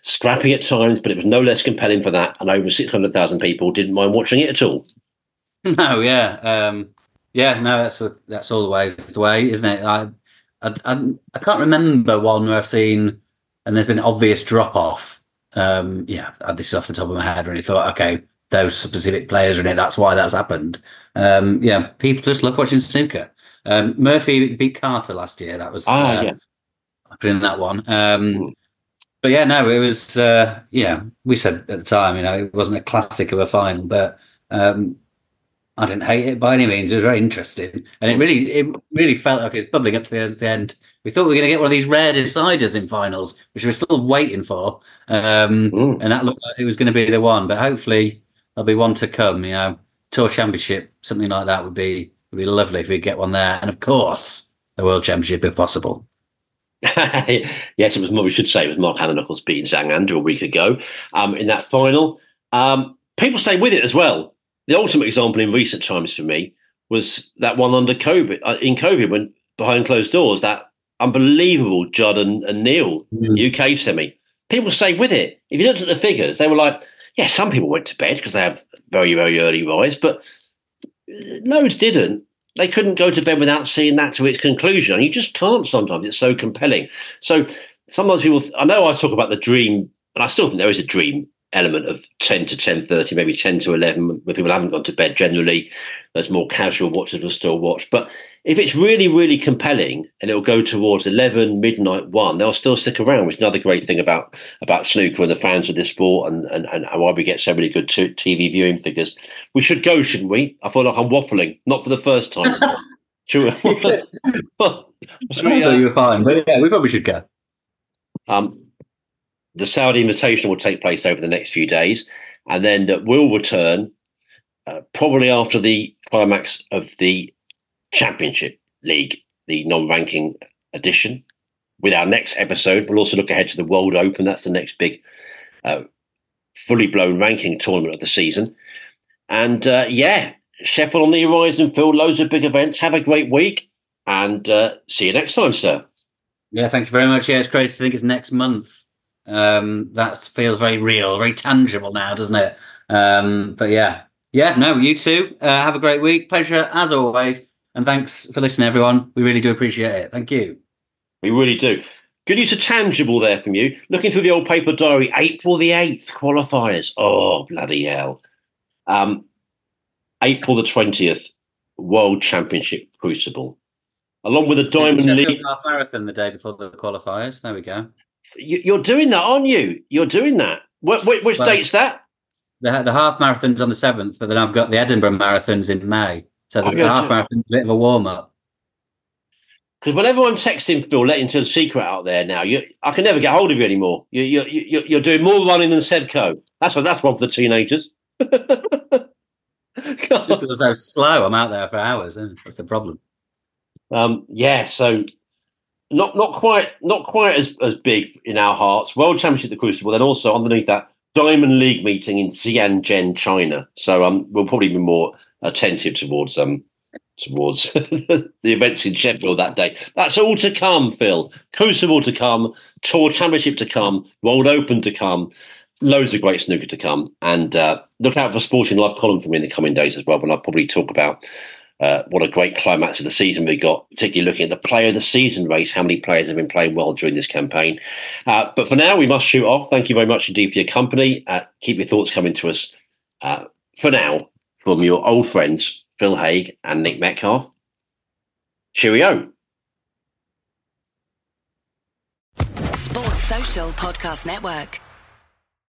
scrappy at times, but it was no less compelling for that. And over six hundred thousand people didn't mind watching it at all. No, yeah, um, yeah, no, that's a, that's all the way, isn't it? I, I, I, I can't remember one where I've seen and there's been obvious drop off. Um, yeah, this is off the top of my head. Really thought, okay, those specific players are in it. That's why that's happened. Um, yeah, people just love watching snooker. Um, Murphy beat Carter last year. That was ah, uh, yeah. in that one. Um, hmm. but yeah, no, it was. Uh, yeah, we said at the time, you know, it wasn't a classic of a final, but um, I didn't hate it by any means. It was very interesting, and it really, it really felt like it was bubbling up to the, the end. We thought we were going to get one of these rare deciders in finals, which we're still waiting for, um, and that looked like it was going to be the one. But hopefully, there'll be one to come. You know, tour championship, something like that would be would be lovely if we get one there, and of course, the world championship if possible. yes, it was. We should say it was Mark Knuckles beating Zhang Anda a week ago um, in that final. Um, people stay with it as well the ultimate example in recent times for me was that one under COVID, uh, in COVID, when behind closed doors, that unbelievable Judd and, and Neil mm. UK semi. People stay with it. If you looked at the figures, they were like, yeah, some people went to bed because they have very, very early rise, but loads didn't. They couldn't go to bed without seeing that to its conclusion. And you just can't sometimes. It's so compelling. So sometimes people, I know I talk about the dream, and I still think there is a dream element of 10 to 10.30 maybe 10 to 11 where people haven't gone to bed generally those more casual watchers will still watch but if it's really really compelling and it'll go towards 11 midnight 1 they'll still stick around which is another great thing about about snooker and the fans of this sport and and, and why we get so many good tv viewing figures we should go shouldn't we i feel like i'm waffling not for the first time True. Should we, I thought you were fine, but yeah, we probably should go. Um, the Saudi invitation will take place over the next few days, and then that will return uh, probably after the climax of the Championship League, the non-ranking edition. With our next episode, we'll also look ahead to the World Open. That's the next big, uh, fully blown ranking tournament of the season. And uh, yeah, Sheffield on the horizon, Phil. Loads of big events. Have a great week, and uh, see you next time, sir. Yeah, thank you very much. Yeah, it's great to think it's next month. Um, that feels very real, very tangible now, doesn't it? Um, but yeah, yeah, no, you too. Uh, have a great week. Pleasure as always. And thanks for listening, everyone. We really do appreciate it. Thank you. We really do. Good use of tangible there from you. Looking through the old paper diary, April the 8th, qualifiers. Oh, bloody hell. Um, April the 20th, World Championship Crucible. Along with the Diamond League. half marathon the day before the qualifiers. There we go. You- You're doing that, aren't you? You're doing that. Wh- wh- which Well, date's that? The, the half marathon's on the seventh, but then I've got the Edinburgh marathons in May. So the, Oh, yeah, half marathon's a bit of a warm up. Because when I'm texting Phil, letting to a secret out there now, you, I can never get hold of you anymore. You, you, you, you're doing more running than Seb Coe. That's what that's one for the teenagers. Just because I'm so slow, I'm out there for hours. And that's the problem. Um, yeah, so not not quite not quite as, as big in our hearts. World Championship, the Crucible, then also underneath that Diamond League meeting in Xianzhen, China. So um, we'll probably be more attentive towards um towards the events in Sheffield that day. That's all to come, Phil. Crucible to come, Tour Championship to come, World Open to come. Loads of great snooker to come, and uh, look out for Sporting Life column for me in the coming days as well. When I'll probably talk about uh, what a great climax of the season we got, particularly looking at the player of the season race, how many players have been playing well during this campaign. Uh, but for now, we must shoot off. Thank you very much indeed for your company. Uh, keep your thoughts coming to us uh, for now from your old friends, Phil Haigh and Nick Metcalfe. Cheerio. Sports Social Podcast Network.